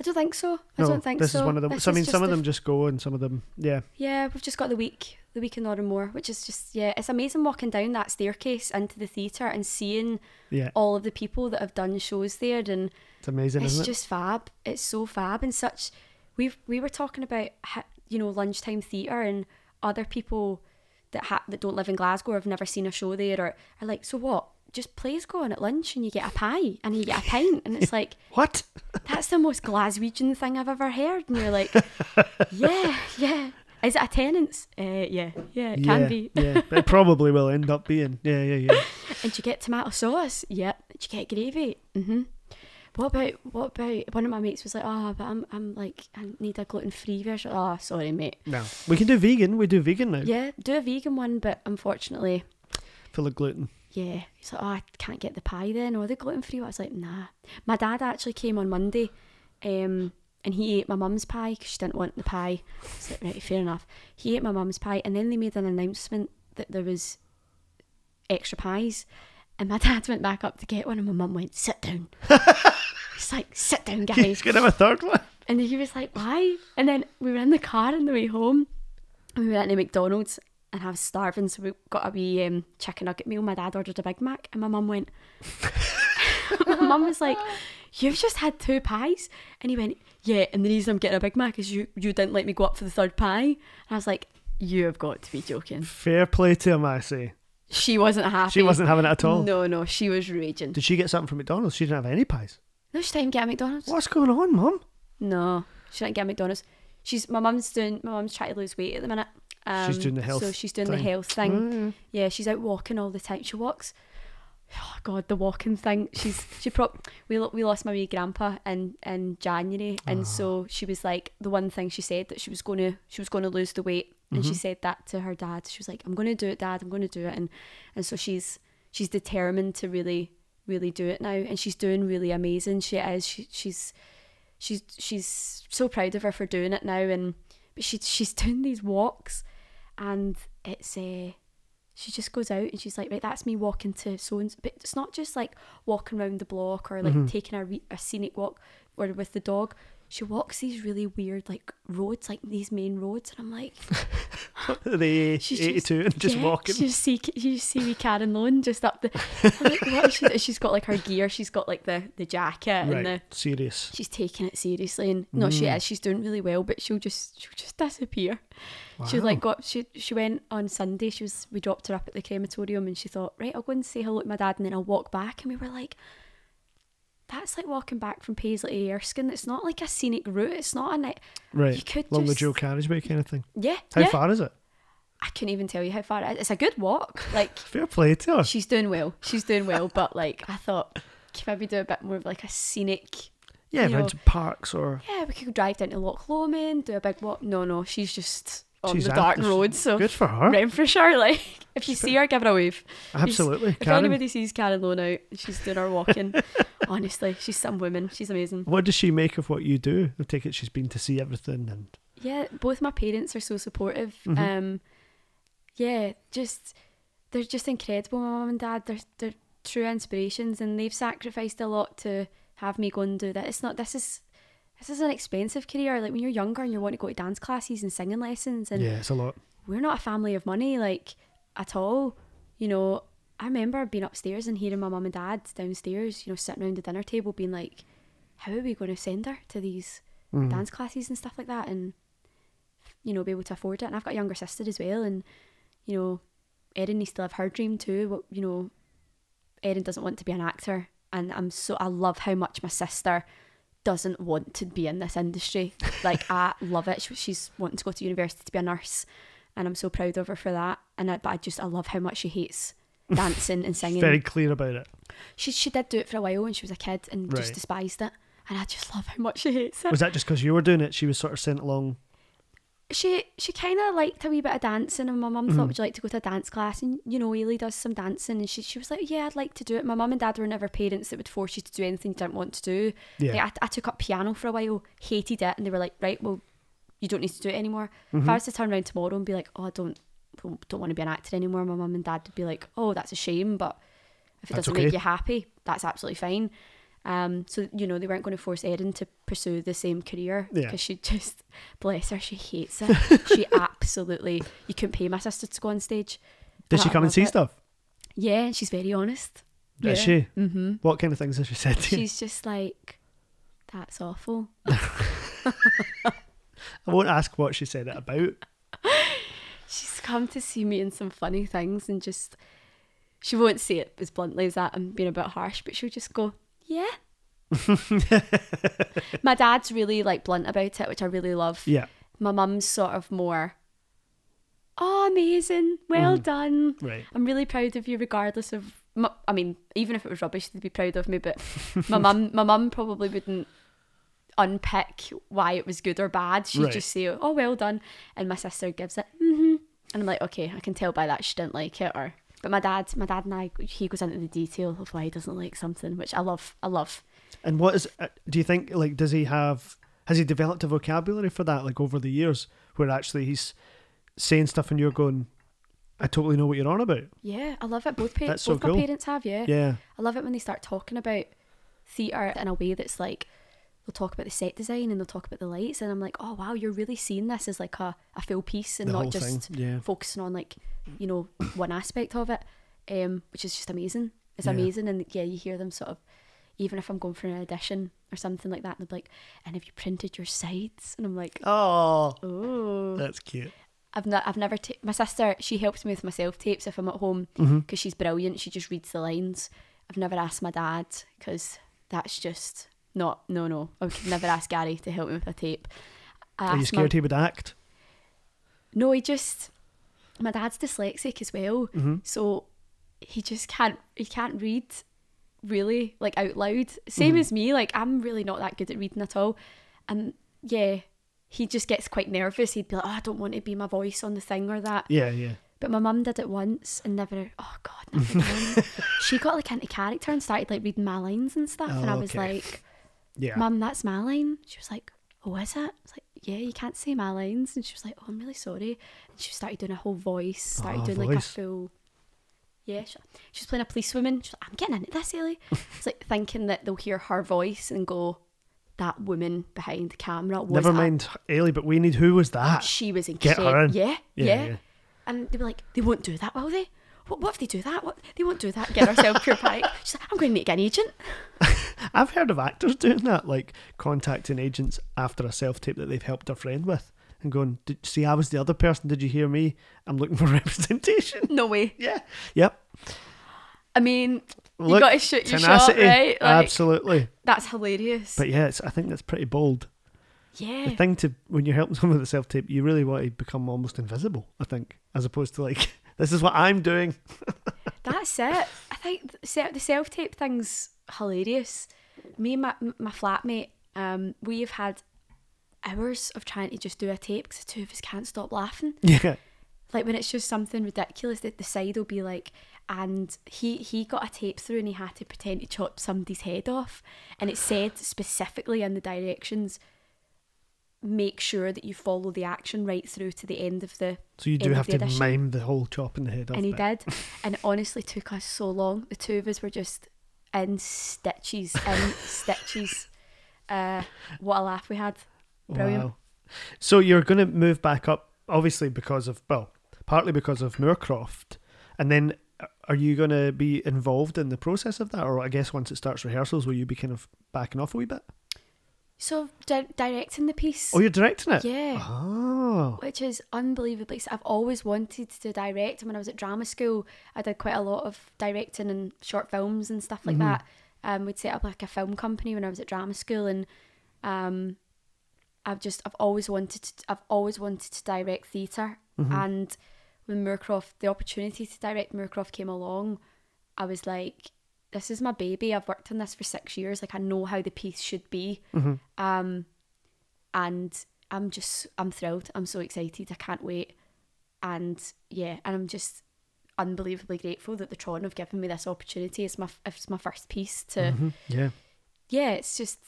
Speaker 2: I don't think so. I
Speaker 1: no,
Speaker 2: don't think
Speaker 1: this
Speaker 2: so.
Speaker 1: is one of them.
Speaker 2: This
Speaker 1: So, I mean, some of
Speaker 2: the
Speaker 1: them just go, and some of them, yeah,
Speaker 2: Yeah, we've just got the week, the week in Òran Mór which is just yeah, it's amazing walking down that staircase into the theatre and seeing
Speaker 1: yeah.
Speaker 2: all of the people that have done shows there, and
Speaker 1: It's amazing,
Speaker 2: it's
Speaker 1: isn't it?
Speaker 2: just fab. It's so fab and such. We we were talking about you know lunchtime theatre and other people that ha- that don't live in Glasgow or have never seen a show there or are like, so what? Just plays go on at lunch and you get a pie and you get a pint and it's [laughs] like
Speaker 1: What?
Speaker 2: that's the most Glaswegian thing I've ever heard. And you're like, [laughs] yeah, yeah. Is it attendance? Uh, yeah, yeah, it can be.
Speaker 1: yeah, but [laughs] it probably will end up being. Yeah, yeah, yeah.
Speaker 2: And do you get tomato sauce? Yep. Do you get gravy? Mm-hmm. What about what about one of my mates was like, oh, but I'm I'm like I need a gluten free version. Oh, sorry, mate.
Speaker 1: No, we can do vegan. We do vegan now.
Speaker 2: Yeah, do a vegan one, but unfortunately,
Speaker 1: Full of gluten.
Speaker 2: yeah. He's like, oh, I can't get the pie then or the gluten free. I was like, nah. My dad actually came on Monday, um, and he ate my mum's pie because she didn't want the pie. So right, fair enough. He ate my mum's pie, and then they made an announcement that there was extra pies, and my [laughs] dad went back up to get one, and my mum went, sit down. [laughs] He's like, sit down, guys.
Speaker 1: He's gonna have a third one.
Speaker 2: And he was like, why? And then we were in the car on the way home. And we went to McDonald's and I was starving. So we got a wee um, chicken nugget meal. My dad ordered a Big Mac. And my mum went, [laughs] my mum was like, you've just had two pies. And he went, yeah. And the reason I'm getting a Big Mac is you, you didn't let me go up for the third pie. And I was like, you have got to be joking.
Speaker 1: Fair play to him, I say.
Speaker 2: She wasn't happy.
Speaker 1: She wasn't having it at all.
Speaker 2: No, no, she was raging.
Speaker 1: Did she get something from McDonald's? She didn't have any pies.
Speaker 2: No, she didn't get a McDonald's.
Speaker 1: What's going on, Mum?
Speaker 2: No, she didn't get a McDonald's. She's my mum's doing. My mum's trying to lose weight at the minute. Um,
Speaker 1: She's doing the health
Speaker 2: So she's doing the
Speaker 1: thing.
Speaker 2: health thing.
Speaker 1: Mm.
Speaker 2: Yeah, she's out walking all the time. She walks. Oh God, the walking thing. She's she prop. We we lost my wee grandpa in in January, and
Speaker 1: Ah.
Speaker 2: so she was like the one thing she said that she was going to she was going to lose the weight, and
Speaker 1: Mm-hmm.
Speaker 2: she said that to her dad. She was like, "I'm going to do it, Dad. I'm going to do it," and and so she's she's determined to really really do it now, and she's doing really amazing. She is. She she's she's she's so proud of her for doing it now, and but she she's [laughs] doing these walks, and it's uh, she just goes out and she's like, right, that's me walking to so and but it's not just like walking around the block or like
Speaker 1: Mm-hmm.
Speaker 2: taking a, re- a scenic walk or with the dog. She walks these really weird like roads, like these main roads, and I'm like, [laughs]
Speaker 1: The
Speaker 2: She's
Speaker 1: 82 and just
Speaker 2: yeah,
Speaker 1: walking.
Speaker 2: She just see you see wee Karen Loan just up the. I'm like, what is she? She's got like her gear. She's got like the the jacket and the.
Speaker 1: Serious.
Speaker 2: she's taking it seriously and no she
Speaker 1: Mm.
Speaker 2: is she's doing really well but she'll just she'll just disappear she like got she she went on sunday she was we dropped her up at the crematorium and she thought right i'll go and say hello to my dad and then i'll walk back and we were like that's like walking back from paisley to erskine it's not like a scenic route it's not a night
Speaker 1: Right.
Speaker 2: you could
Speaker 1: Along the
Speaker 2: just-
Speaker 1: dual carriageway kind of thing.
Speaker 2: yeah
Speaker 1: How
Speaker 2: yeah
Speaker 1: far is it?
Speaker 2: i couldn't even tell you how far it is. it's a good walk like [laughs]
Speaker 1: Fair play to her.
Speaker 2: she's doing well she's doing well but like i thought could maybe do a bit more of like a scenic
Speaker 1: Yeah, around
Speaker 2: know,
Speaker 1: parks or.
Speaker 2: yeah, we could drive down to Loch Lomond, do a big walk. No, no, she's just on
Speaker 1: She's
Speaker 2: the dark road. So
Speaker 1: Good for her.
Speaker 2: Renfrewshire, like [laughs] if you see her, give her a wave.
Speaker 1: Absolutely.
Speaker 2: If
Speaker 1: Karen,
Speaker 2: anybody sees Karen Loan out, she's doing her walking. [laughs] honestly, she's some woman. She's amazing.
Speaker 1: what does she make of what you do? I take it she's been to see everything and.
Speaker 2: Yeah, both my parents are so supportive.
Speaker 1: Mhm.
Speaker 2: Um, yeah, just they're just incredible. My mum and dad, they're they're true inspirations, and they've sacrificed a lot to have me go and do that. It's not. This is. This is an expensive career. Like when you're younger and you want to go to dance classes and singing lessons, and
Speaker 1: yeah, it's a lot.
Speaker 2: we're not a family of money, like at all. You know, I remember being upstairs and hearing my mum and dad downstairs, you know, sitting around the dinner table being like, how are we going to send her to these
Speaker 1: Mm.
Speaker 2: dance classes and stuff like that? And, you know, be able to afford it. And I've got a younger sister as well. And, you know, Erin needs to live her dream too. What, you know, Erin doesn't want to be an actor. And I'm so, I love how much my sister doesn't want to be in this industry. Like, I [laughs] love it. She- She's wanting to go to university to be a nurse and I'm so proud of her for that. And I, but I just I love how much she hates [laughs] dancing and singing.
Speaker 1: very clear about it.
Speaker 2: She she did do it for a while when she was a kid and
Speaker 1: Right.
Speaker 2: just despised it. And I just love how much she hates it.
Speaker 1: Was that just because you were doing it? She was sort of sent along.
Speaker 2: She she kind of liked a wee bit of dancing, and my mum
Speaker 1: Mm-hmm.
Speaker 2: thought, "Would you like to go to a dance class?" And you know, Eilidh does some dancing, and she she was like, "Yeah, I'd like to do it." My mum and dad were never parents that would force you to do anything you didn't want to do.
Speaker 1: Yeah.
Speaker 2: Like, I, I took up piano for a while, hated it, and they were like, "Right, well, you don't need to do it anymore."
Speaker 1: Mm-hmm.
Speaker 2: If I was to turn around tomorrow and be like, "Oh, I don't don't want to be an actor anymore," my mum and dad would be like, "Oh, that's a shame, but if it
Speaker 1: That's
Speaker 2: doesn't
Speaker 1: okay.
Speaker 2: make you happy, that's absolutely fine." Um, so you know they weren't going to force Erin to pursue the same career
Speaker 1: Yeah.
Speaker 2: because she just [laughs] bless her, she hates it. [laughs] she absolutely you couldn't pay my sister to go on stage.
Speaker 1: Did she come and see
Speaker 2: it.
Speaker 1: stuff?
Speaker 2: Yeah, and she's very honest.
Speaker 1: Is she?
Speaker 2: Mm-hmm.
Speaker 1: What kind of things has she said to you?
Speaker 2: She's just like, that's awful. [laughs]
Speaker 1: I won't ask what she said it about.
Speaker 2: She's come to see me in some funny things and just she won't say it as bluntly as that. I'm being a bit harsh, but she'll just go, yeah. [laughs] My dad's really like blunt about it, which I really love.
Speaker 1: Yeah.
Speaker 2: My mum's sort of more, oh, amazing, well done.
Speaker 1: Right.
Speaker 2: I'm really proud of you, regardless of. mu- I mean, even if it was rubbish, they'd be proud of me. But [laughs] my mum, my mum probably wouldn't unpick why it was good or bad. She'd
Speaker 1: Right.
Speaker 2: just say, "Oh, well done," and my sister gives it, mm-hmm. and I'm like, "Okay, I can tell by that she didn't like it." Or, but my dad, my dad and I, he goes into the detail of why he doesn't like something, which I love. I love.
Speaker 1: And what is? uh, Do you think like does he have? Has he developed a vocabulary for that like over the years, where actually he's saying stuff and you're going, I totally know what you're on about.
Speaker 2: Yeah, I love it. Both pa-
Speaker 1: That's so
Speaker 2: both
Speaker 1: cool.
Speaker 2: my parents have. Yeah.
Speaker 1: Yeah.
Speaker 2: I love it when they start talking about theatre in a way that's like they'll talk about the set design and they'll talk about the lights and I'm like, oh wow, you're really seeing this as like a, a full piece and
Speaker 1: The
Speaker 2: not just.
Speaker 1: Yeah.
Speaker 2: focusing on like, you know, one aspect of it. Um, which is just amazing. It's
Speaker 1: Yeah.
Speaker 2: amazing and yeah, you hear them sort of even if I'm going for an audition or something like that, and they're like, and have you printed your sides? And I'm like,
Speaker 1: Oh,
Speaker 2: oh,
Speaker 1: that's cute.
Speaker 2: I've not, I've never. Ta- my sister, she helps me with my self tapes if I'm at home because
Speaker 1: Mm-hmm.
Speaker 2: she's brilliant. She just reads the lines. I've never asked my dad because that's just not. No, no. I would never ask Gary to help me with a tape. I
Speaker 1: Are you
Speaker 2: asked my-
Speaker 1: scared he would act?
Speaker 2: no, he just. My dad's dyslexic as well,
Speaker 1: Mm-hmm.
Speaker 2: so he just can't. He can't read really like out loud. Same as me. Like I'm really not that good at reading at all, and yeah, he just gets quite nervous. He'd be like, "Oh, I don't want to be my voice on the thing or that."
Speaker 1: Yeah, yeah.
Speaker 2: But my mum did it once and never. Oh God, never [laughs] she got like into character and started like reading my lines and stuff, and I
Speaker 1: Oh,
Speaker 2: was
Speaker 1: okay.
Speaker 2: like,
Speaker 1: Yeah.
Speaker 2: "Mum, that's my line." She was like, "Oh, is it?" I was like, "Yeah, you can't say my lines," and she was like, "Oh, I'm really sorry." And she started doing a whole voice, started
Speaker 1: Oh,
Speaker 2: doing like a full. Yeah, she, she was playing a policewoman. She's like, "I'm getting into this, Ellie." [laughs] it's like thinking that they'll hear her voice and go, "That woman behind the camera was
Speaker 1: Never
Speaker 2: a-
Speaker 1: mind Eilidh, but we need who was that?
Speaker 2: She was
Speaker 1: Get her in.
Speaker 2: Yeah,
Speaker 1: Yeah,
Speaker 2: yeah,
Speaker 1: yeah.
Speaker 2: And they were like, they won't do that, will they? What, what if they do that? What they won't do that? Get ourselves pure panic. [laughs] She's like, I'm going to get an agent. [laughs]
Speaker 1: I've heard of actors doing that, like contacting agents after a self tape that they've helped a friend with and going, Did, See, I was the other person. Did you hear me? I'm looking for [laughs] representation.
Speaker 2: No way.
Speaker 1: yeah. Yep.
Speaker 2: I mean, you
Speaker 1: Look,
Speaker 2: got to shoot your
Speaker 1: tenacity.
Speaker 2: shot, right? Like,
Speaker 1: Absolutely.
Speaker 2: That's hilarious.
Speaker 1: But yeah, it's, I think that's pretty bold.
Speaker 2: yeah.
Speaker 1: The thing to, when you're helping someone with a self tape, you really want to become almost invisible, I think, as opposed to like, this is what I'm doing. [laughs]
Speaker 2: That's it. I think the self tape thing's hilarious. Me and my my flatmate, um, we've had hours of trying to just do a tape because the two of us can't stop laughing.
Speaker 1: Yeah.
Speaker 2: Like when it's just something ridiculous, that the side will be like, and he he got a tape through and he had to pretend to chop somebody's head off, and it said specifically in the directions, make sure that you follow the action right through to the end of the
Speaker 1: So you do have to
Speaker 2: edition.
Speaker 1: mime the whole chopping the head
Speaker 2: and he
Speaker 1: bit.
Speaker 2: did. And it honestly took us so long. The two of us were just in stitches, in [laughs] stitches. Uh, what a laugh we had. Brilliant.
Speaker 1: Wow. So you're going to move back up, obviously because of well, partly because of Moorcroft, and then uh, are you going to be involved in the process of that, or I guess once it starts rehearsals, will you be kind of backing off a wee bit?
Speaker 2: So di- directing the piece,
Speaker 1: Oh, you're directing it.
Speaker 2: yeah,
Speaker 1: Oh.
Speaker 2: which is unbelievably. I've always wanted to direct. When I was at drama school, I did quite a lot of directing and short films and stuff like that. Um, we'd set up like a film company when I was at drama school, and um, I've just I've always wanted to I've always wanted to direct theater and when Moorcroft the opportunity to direct Moorcroft came along I was like this is my baby I've worked on this for 6 years like I know how the piece should be um and I'm just I'm thrilled. I'm so excited. I can't wait. And yeah, and I'm just unbelievably grateful that the Tron have given me this opportunity. It's my it's my first piece to
Speaker 1: Mhm. Yeah.
Speaker 2: yeah, it's just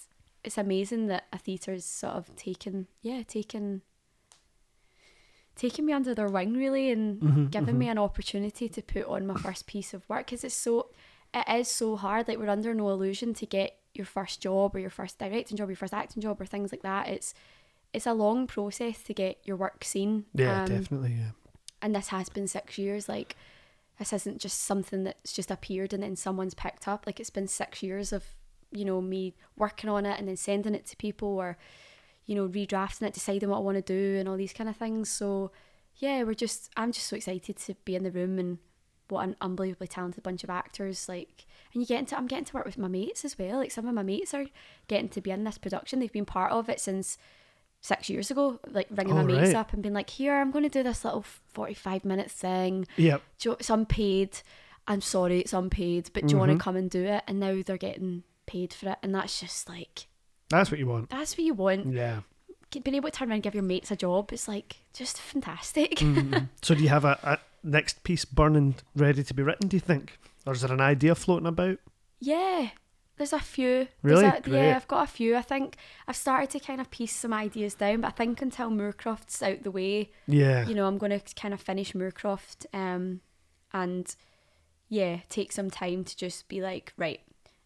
Speaker 2: it's amazing that a theatre's sort of taken yeah, taken taking me under their wing really and
Speaker 1: Mhm,
Speaker 2: given me an opportunity to put on my first piece of work because it's so it is so hard like we're under no illusion to get your first job or your first directing job your first acting job or things like that it's it's a long process to get your work seen
Speaker 1: Yeah,
Speaker 2: Um,
Speaker 1: definitely. Yeah.
Speaker 2: and this has been six years like this isn't just something that's just appeared and then someone's picked up like it's been six years of you know me working on it and then sending it to people or you know redrafting it deciding what i want to do and all these kind of things so yeah we're just i'm just so excited to be in the room and what an unbelievably talented bunch of actors like and you get into i'm getting to work with my mates as well like some of my mates are getting to be in this production they've been part of it since six years ago like ringing
Speaker 1: Oh,
Speaker 2: my mates
Speaker 1: right.
Speaker 2: up and being like here i'm going to do this little 45 minute thing you, it's unpaid i'm sorry it's unpaid but do you want to come and do it and now they're getting paid for it and that's just like
Speaker 1: That's what you want.
Speaker 2: that's what you want
Speaker 1: Yeah.
Speaker 2: being able to turn around and give your mates a job it's like just fantastic
Speaker 1: Mhm. [laughs] so do you have a, a next piece burning ready to be written? Do you think, or is there an idea floating about?
Speaker 2: yeah there's a few
Speaker 1: Really?
Speaker 2: A, yeah i've got a few i think i've started to kind of piece some ideas down but i think until moorcroft's out the way
Speaker 1: Yeah.
Speaker 2: you know i'm going to kind of finish moorcroft um and yeah take some time to just be like right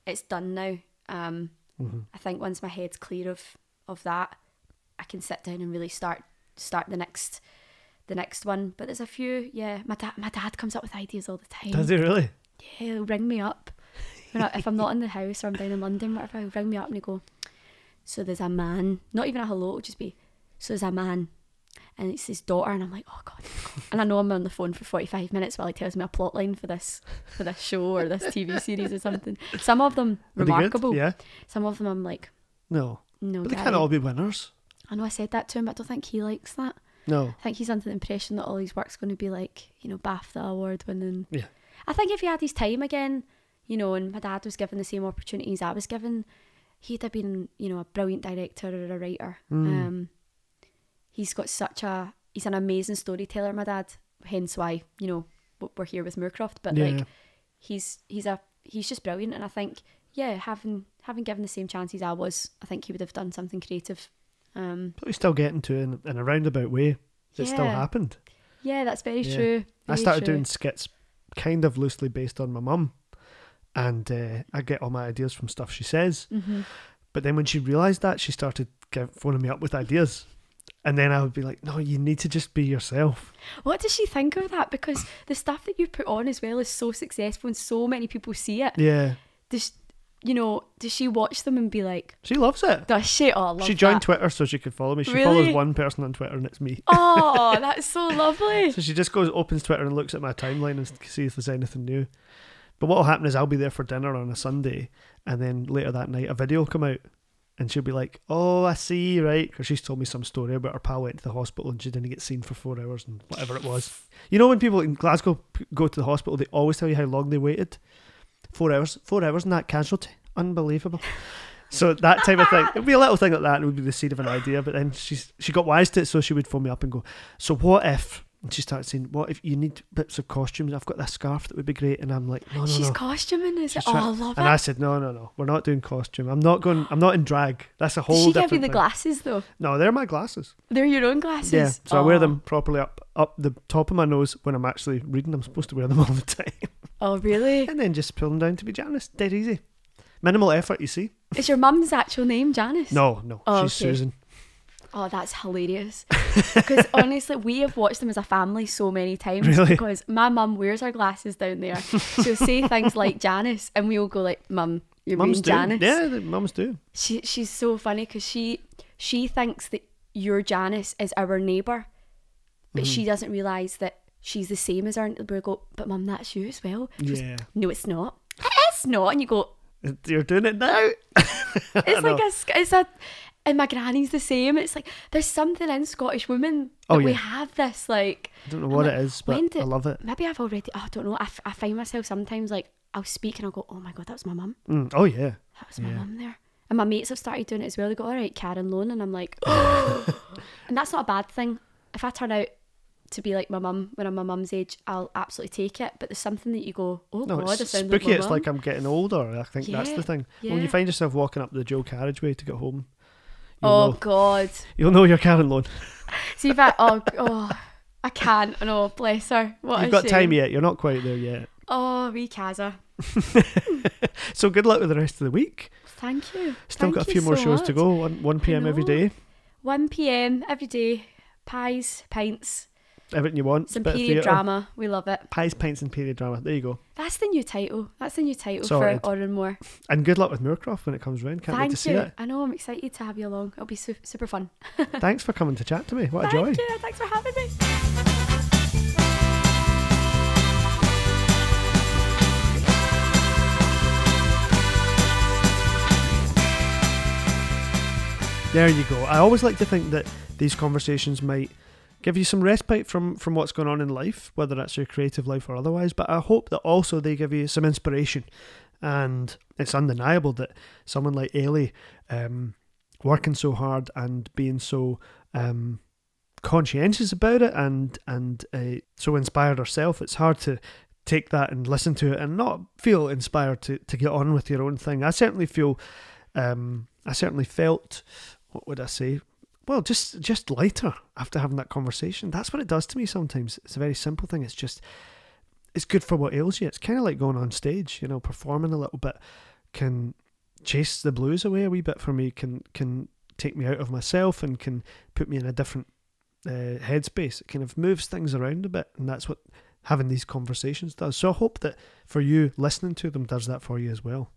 Speaker 2: it's done now um
Speaker 1: Mhm.
Speaker 2: I think once my head's clear of of that, I can sit down and really start start the next the next one. But there's a few, yeah. My dad my dad comes up with ideas all the time.
Speaker 1: Does he really?
Speaker 2: Yeah, he'll ring me up. I, if I'm not in the house or I'm down in London, whatever, he'll ring me up and he'll go, So there's a man, not even a hello, it'll just be, So there's a man and it's his daughter and I'm like, Oh God. And I know I'm on the phone for forty five minutes while he tells me a plot line for this for this show or this TV [laughs] series or something. Some of them
Speaker 1: Are they good?
Speaker 2: remarkable.
Speaker 1: Yeah.
Speaker 2: Some of them I'm like,
Speaker 1: No.
Speaker 2: No,
Speaker 1: But they
Speaker 2: Daddy."
Speaker 1: can't all be winners.
Speaker 2: I know I said that to him, but I don't think he likes that.
Speaker 1: No.
Speaker 2: I think he's under the impression that all his work's going to be like, you know, BAFTA award winning.
Speaker 1: Yeah.
Speaker 2: I think if he had his time again, you know, and my dad was given the same opportunities I was given, he'd have been, you know, a brilliant director or a writer.
Speaker 1: Mm.
Speaker 2: Um, he's got such a, he's an amazing storyteller, my dad. Hence why, you know, we're here with Moorcroft. But
Speaker 1: Yeah.
Speaker 2: like, he's he's a he's just brilliant, and I think, yeah, having having given the same chances I was, I think he would have done something creative. Um,
Speaker 1: But we still getting to it in, in a roundabout way. It still happened.
Speaker 2: Yeah, that's very
Speaker 1: Yeah.
Speaker 2: true.
Speaker 1: I started
Speaker 2: true.
Speaker 1: doing skits kind of loosely based on my mum. And uh, I get all my ideas from stuff she says.
Speaker 2: Mhm.
Speaker 1: But then when she realised that, she started phoning me up with ideas. And then I would be like, no, you need to just be yourself.
Speaker 2: What does she think of that? Because the stuff that you put on as well is so successful and so many people see it.
Speaker 1: Yeah.
Speaker 2: Does you know? Does she watch them and be like,
Speaker 1: She loves it.
Speaker 2: "Does she? Oh,
Speaker 1: she joined
Speaker 2: that.
Speaker 1: Twitter so she could follow me. She
Speaker 2: Really?
Speaker 1: follows one person on Twitter and it's me.
Speaker 2: oh, [laughs] that's so lovely.
Speaker 1: So she just goes, opens Twitter and looks at my timeline and sees if there's anything new. But what will happen is I'll be there for dinner on a Sunday, and then later that night a video will come out, and she'll be like, "Oh, I see, right?" Because she's told me some story about her pal went to the hospital and she didn't get seen for four hours and whatever it was. You know when people in Glasgow go to the hospital, they always tell you how long they waited. Four hours, four hours in that casualty, unbelievable. So that type of thing, it'd be a little thing like that. It would be the seed of an idea. But then she's she got wise to it, so she would phone me up and go, "So what if?" And she started saying, "What if you need bits of costumes? I've got this scarf that would be great." And I'm like, "No, no,
Speaker 2: She's
Speaker 1: no."
Speaker 2: costuming, is
Speaker 1: She's
Speaker 2: it? Oh,
Speaker 1: trying-
Speaker 2: I love
Speaker 1: and
Speaker 2: it.
Speaker 1: I said, "No, no, no. We're not doing costume. I'm not going. I'm not in drag. That's a whole
Speaker 2: Does she
Speaker 1: different
Speaker 2: give you the
Speaker 1: thing."
Speaker 2: glasses though?
Speaker 1: No, they're my glasses.
Speaker 2: They're your own glasses.
Speaker 1: Yeah, so I wear
Speaker 2: Oh.
Speaker 1: them properly up up the top of my nose when I'm actually reading. I'm supposed to wear them [laughs] all the time,
Speaker 2: Oh, really?
Speaker 1: and then just pull them down to be Janice. Dead easy. Minimal effort, you see.
Speaker 2: Is your mum's actual name Janice?
Speaker 1: No, no,
Speaker 2: Oh,
Speaker 1: she's
Speaker 2: okay.
Speaker 1: Susan.
Speaker 2: Oh, that's hilarious. Because [laughs] honestly, we have watched them as a family so many times.
Speaker 1: Really?
Speaker 2: Because my mum wears her glasses down there. She'll say [laughs] things like Janice, and we'll go like, "Mum, you're
Speaker 1: Mums
Speaker 2: being
Speaker 1: do.
Speaker 2: Janice."
Speaker 1: Yeah, the mums do.
Speaker 2: She she's so funny because she she thinks that your Janice is our neighbour, but
Speaker 1: Mm-hmm.
Speaker 2: she doesn't realise that she's the same as our. We go, but Mum, that's you as well. She goes,
Speaker 1: Yeah,
Speaker 2: no, it's not. It's not. And you go,
Speaker 1: you're doing it now. [laughs]
Speaker 2: it's like a, it's a, and my granny's the same. It's like there's something in Scottish women that
Speaker 1: Oh,
Speaker 2: we have this like.
Speaker 1: I don't know what
Speaker 2: like,
Speaker 1: it is, but
Speaker 2: when
Speaker 1: I love it.
Speaker 2: Maybe I've already. I don't know. I, f- I find myself sometimes like I'll speak and I'll go, oh my god, that was my mum.
Speaker 1: Mm, oh yeah,
Speaker 2: That was my
Speaker 1: Yeah.
Speaker 2: mum there. And my mates have started doing it as well. They go, all right, Karen Loan. And I'm like, oh. [laughs] [gasps] and that's not a bad thing. If I turn out to be like my mum when I'm my mum's age, I'll absolutely take it. But there's something that you go, oh
Speaker 1: No,
Speaker 2: God, I
Speaker 1: it's
Speaker 2: sound
Speaker 1: spooky.
Speaker 2: like
Speaker 1: it's
Speaker 2: mum.
Speaker 1: like I'm getting older. I think that's the thing. When you find yourself walking up the dual carriageway to get home,
Speaker 2: oh
Speaker 1: know
Speaker 2: God.
Speaker 1: you'll know your Karen Loan. [laughs]
Speaker 2: See that? Oh, oh, I can't. I know. Bless her. What
Speaker 1: You've got
Speaker 2: shame.
Speaker 1: time yet. You're not quite there yet. [laughs]
Speaker 2: Oh, wee Kaza. [laughs]
Speaker 1: So good luck with the rest of the week.
Speaker 2: Thank you.
Speaker 1: Still
Speaker 2: Thank
Speaker 1: got a few more
Speaker 2: so
Speaker 1: shows to go. One one p.m. every day.
Speaker 2: 1 p.m. every day. Pies, pints,
Speaker 1: Everything you want.
Speaker 2: some period drama. We love it.
Speaker 1: Pies, pints, and period drama. There you go.
Speaker 2: That's the new title. That's the new title
Speaker 1: Sorted.
Speaker 2: for Òran Mór.
Speaker 1: And good luck with Moorcroft when it comes round. Can't wait to
Speaker 2: Thank
Speaker 1: see it.
Speaker 2: I know. I'm excited to have you along. It'll be su- super fun. [laughs]
Speaker 1: Thanks for coming to chat to me. What a
Speaker 2: Thank
Speaker 1: joy.
Speaker 2: you. Thanks for having me.
Speaker 1: There you go. I always like to think that these conversations might give you some respite from from what's going on in life, whether that's your creative life or otherwise. But I hope that also they give you some inspiration. And it's undeniable that someone like Eilidh, um, working so hard and being so um, conscientious about it and and uh, so inspired herself, it's hard to take that and listen to it and not feel inspired to, to get on with your own thing. I certainly feel, um, I certainly felt, what would I say? Well, just just lighter after having that conversation. That's what it does to me sometimes. It's a very simple thing. It's just, it's good for what ails you. It's kind of like going on stage, you know, performing a little bit can chase the blues away a wee bit for me. Can can take me out of myself and can put me in a different uh, headspace. It kind of moves things around a bit, and that's what having these conversations does. So I hope that for you, listening to them does that for you as well.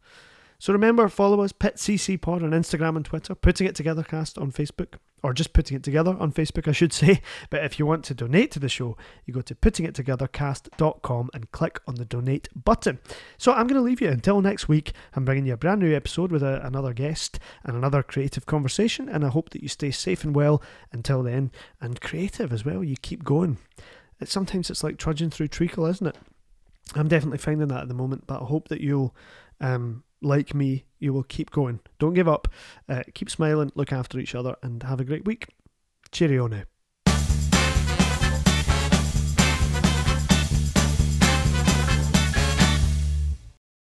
Speaker 1: So remember, follow us, Pit CC Pod on Instagram and Twitter, Putting It Together Cast on Facebook, or just Putting It Together on Facebook, I should say. [laughs] But if you want to donate to the show, you go to puttingittogethercast.com and click on the donate button. So I'm going to leave you until next week. I'm bringing you a brand new episode with a, another guest and another creative conversation, and I hope that you stay safe and well until then, and creative as well. You keep going. It, sometimes it's like trudging through treacle, isn't it? I'm definitely finding that at the moment, but I hope that you'll, um, like me, you will keep going. Don't give up. Uh, keep smiling, look after each other, and have a great week. Cheerio now.